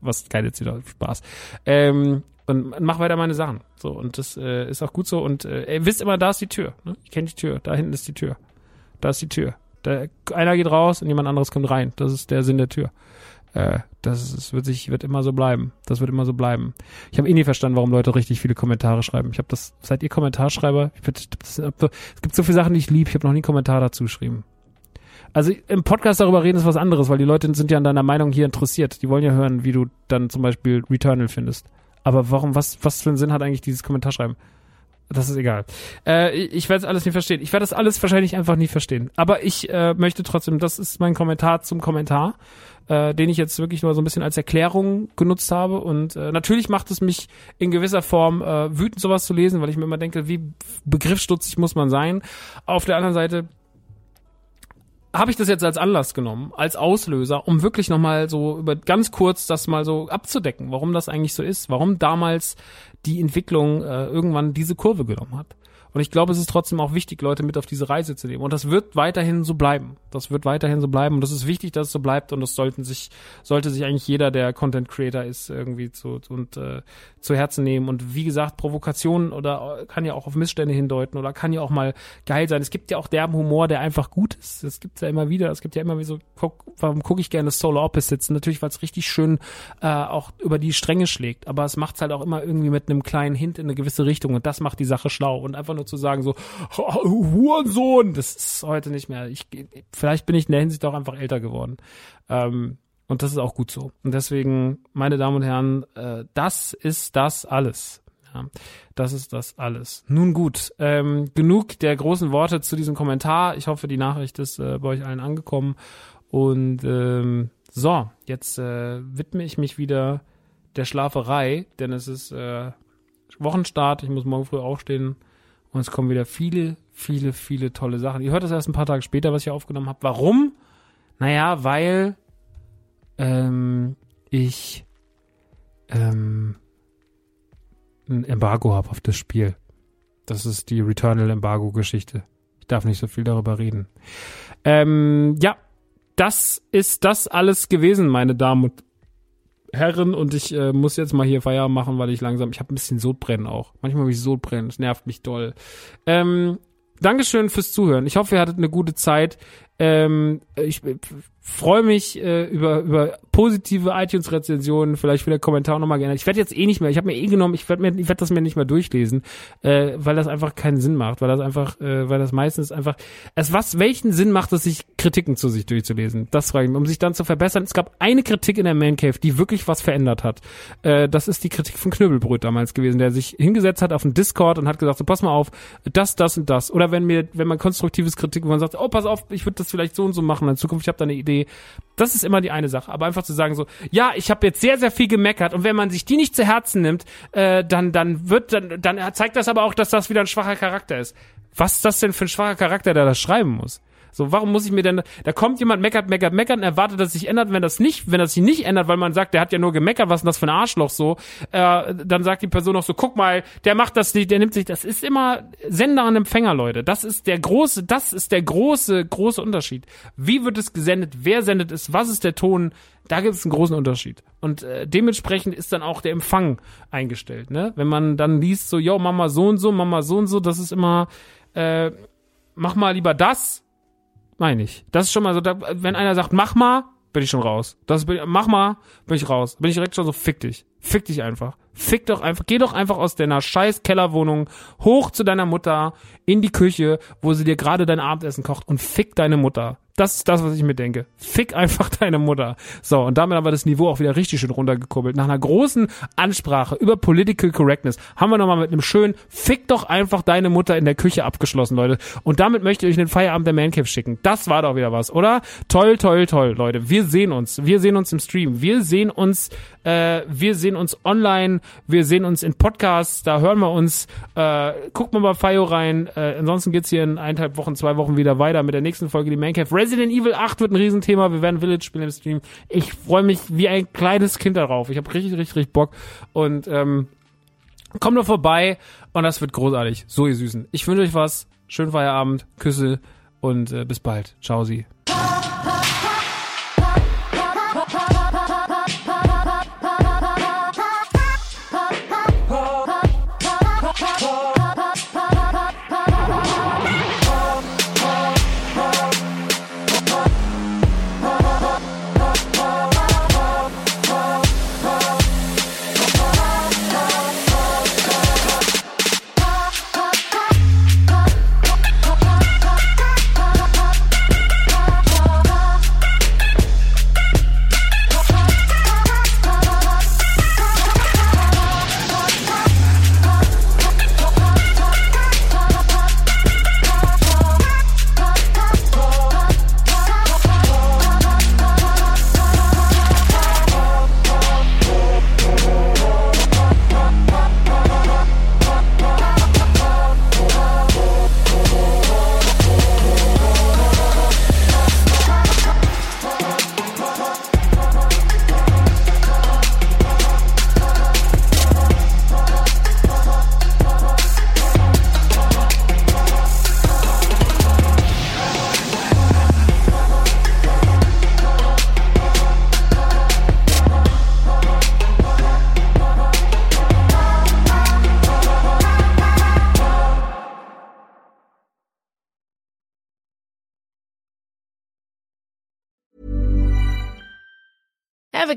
was keine 10.000 Spaß, ähm, und mach weiter meine Sachen. So, und das äh, ist auch gut so. Und äh, ihr wisst immer, da ist die Tür. Ne? Ich kenne die Tür. Da hinten ist die Tür. Da ist die Tür. Da, einer geht raus und jemand anderes kommt rein. Das ist der Sinn der Tür. Äh, das, ist, wird sich, wird immer so bleiben. Das wird immer so bleiben. Ich habe eh nie verstanden, warum Leute richtig viele Kommentare schreiben. Ich habe das, seid ihr Kommentarschreiber? Ich, das, es gibt so viele Sachen, die ich liebe. Ich habe noch nie einen Kommentar dazu geschrieben. Also im Podcast darüber reden ist was anderes, weil die Leute sind ja an deiner Meinung hier interessiert. Die wollen ja hören, wie du dann zum Beispiel Returnal findest. Aber warum, was, was für einen Sinn hat eigentlich dieses Kommentarschreiben? das ist egal. Äh, ich werde es alles nicht verstehen. Ich werde das alles wahrscheinlich einfach nie verstehen. Aber ich äh, möchte trotzdem, das ist mein Kommentar zum Kommentar, äh, den ich jetzt wirklich nur so ein bisschen als Erklärung genutzt habe. Und äh, natürlich macht es mich in gewisser Form äh, wütend, sowas zu lesen, weil ich mir immer denke, wie begriffsstutzig muss man sein. Auf der anderen Seite habe ich das jetzt als Anlass genommen, als Auslöser, um wirklich nochmal so über ganz kurz das mal so abzudecken, warum das eigentlich so ist, warum damals die Entwicklung äh, irgendwann diese Kurve genommen hat. Und ich glaube, es ist trotzdem auch wichtig, Leute mit auf diese Reise zu nehmen. Und das wird weiterhin so bleiben. Das wird weiterhin so bleiben. Und das ist wichtig, dass es so bleibt. Und das sollten sich, sollte sich eigentlich jeder, der Content Creator ist, irgendwie zu, und, äh, zu Herzen nehmen. Und wie gesagt, Provokation oder kann ja auch auf Missstände hindeuten oder kann ja auch mal geil sein. Es gibt ja auch derben Humor, der einfach gut ist. Das gibt's ja immer wieder. Es gibt ja immer wie so, guck, warum gucke ich gerne Solar Opposites? Natürlich, weil es richtig schön äh, auch über die Stränge schlägt. Aber es macht's halt auch immer irgendwie mit einem kleinen Hint in eine gewisse Richtung. Und das macht die Sache schlau. Und einfach nur zu sagen so, oh, Hurensohn, das ist heute nicht mehr. Ich, vielleicht bin ich in der Hinsicht auch einfach älter geworden. Ähm, und das ist auch gut so. Und deswegen, meine Damen und Herren, äh, das ist das alles. Ja, das ist das alles. Nun gut, ähm, genug der großen Worte zu diesem Kommentar. Ich hoffe, die Nachricht ist äh, bei euch allen angekommen. Und ähm, so, jetzt äh, widme ich mich wieder der Schlaferei, denn es ist äh, Wochenstart. Ich muss morgen früh aufstehen und es kommen wieder viele, viele, viele tolle Sachen. Ihr hört das erst ein paar Tage später, was ich aufgenommen habe. Warum? Naja, weil ähm, ich ähm, ein Embargo habe auf das Spiel. Das ist die Returnal Embargo Geschichte. Ich darf nicht so viel darüber reden. Ähm, ja, das ist das alles gewesen, meine Damen und Herren. Und ich äh, muss jetzt mal hier Feierabend machen, weil ich langsam, ich habe ein bisschen Sodbrennen auch. Manchmal habe ich Sodbrennen, es nervt mich doll. Ähm, Dankeschön fürs Zuhören. Ich hoffe, ihr hattet eine gute Zeit. Ähm, ich freue mich äh, über, über positive iTunes-Rezensionen, vielleicht wieder Kommentar nochmal gerne. Ich werde jetzt eh nicht mehr, ich habe mir eh genommen, ich werde werde das mir nicht mehr durchlesen, äh, weil das einfach keinen Sinn macht, weil das einfach, äh, weil das meistens einfach, es was, welchen Sinn macht es, sich Kritiken zu sich durchzulesen? Das frage ich mich, um sich dann zu verbessern. Es gab eine Kritik in der Man Cave, die wirklich was verändert hat. Äh, das ist die Kritik von Knöbelbrot damals gewesen, der sich hingesetzt hat auf den Discord und hat gesagt, so pass mal auf, das, das und das. Oder wenn mir, wenn man konstruktives Kritik, wo man sagt, oh pass auf, ich würde das vielleicht so und so machen in Zukunft, ich habe da eine Idee. Das ist immer die eine Sache. Aber einfach zu sagen so, ja, ich habe jetzt sehr, sehr viel gemeckert und wenn man sich die nicht zu Herzen nimmt, äh, dann, dann wird, dann, dann zeigt das aber auch, dass das wieder ein schwacher Charakter ist. Was ist das denn für ein schwacher Charakter, der das schreiben muss? So, warum muss ich mir denn, da kommt jemand, meckert, meckert, meckert und erwartet, dass sich ändert, wenn das nicht, wenn das sich nicht ändert, weil man sagt, der hat ja nur gemeckert, was ist denn das für ein Arschloch so, äh, dann sagt die Person auch so, guck mal, der macht das nicht, der nimmt sich, das ist immer Sender und Empfänger, Leute. Das ist der große, das ist der große, große Unterschied. Wie wird es gesendet, wer sendet es, was ist der Ton, da gibt es einen großen Unterschied. Und äh, dementsprechend ist dann auch der Empfang eingestellt, ne? Wenn man dann liest, so, yo, Mama so und so, Mama so und so, das ist immer, äh, mach mal lieber das, meine ich. Das ist schon mal so, da, wenn einer sagt, mach mal, bin ich schon raus. Das bin, mach mal, bin ich raus. Bin ich direkt schon so, fick dich. Fick dich einfach. Fick doch einfach, geh doch einfach aus deiner scheiß Kellerwohnung hoch zu deiner Mutter in die Küche, wo sie dir gerade dein Abendessen kocht und fick deine Mutter. Das ist das, was ich mir denke. Fick einfach deine Mutter. So, und damit haben wir das Niveau auch wieder richtig schön runtergekurbelt. Nach einer großen Ansprache über Political Correctness haben wir nochmal mit einem schönen Fick doch einfach deine Mutter in der Küche abgeschlossen, Leute. Und damit möchte ich euch den Feierabend der Mancave schicken. Das war doch wieder was, oder? Toll, toll, toll, Leute. Wir sehen uns. Wir sehen uns im Stream. Wir sehen uns, äh, wir sehen uns online. Wir sehen uns in Podcasts. Da hören wir uns. Äh, guckt mal bei Fio rein. Äh, ansonsten geht's hier in eineinhalb Wochen, zwei Wochen wieder weiter mit der nächsten Folge, die Mancave. Resident Evil 8 wird ein Riesenthema. Wir werden Village spielen im Stream. Ich freue mich wie ein kleines Kind darauf. Ich habe richtig, richtig, richtig Bock. Und ähm, kommt doch vorbei und das wird großartig. So, ihr Süßen. Ich wünsche euch was. Schönen Feierabend. Küsse und äh, bis bald. Ciao, Sie.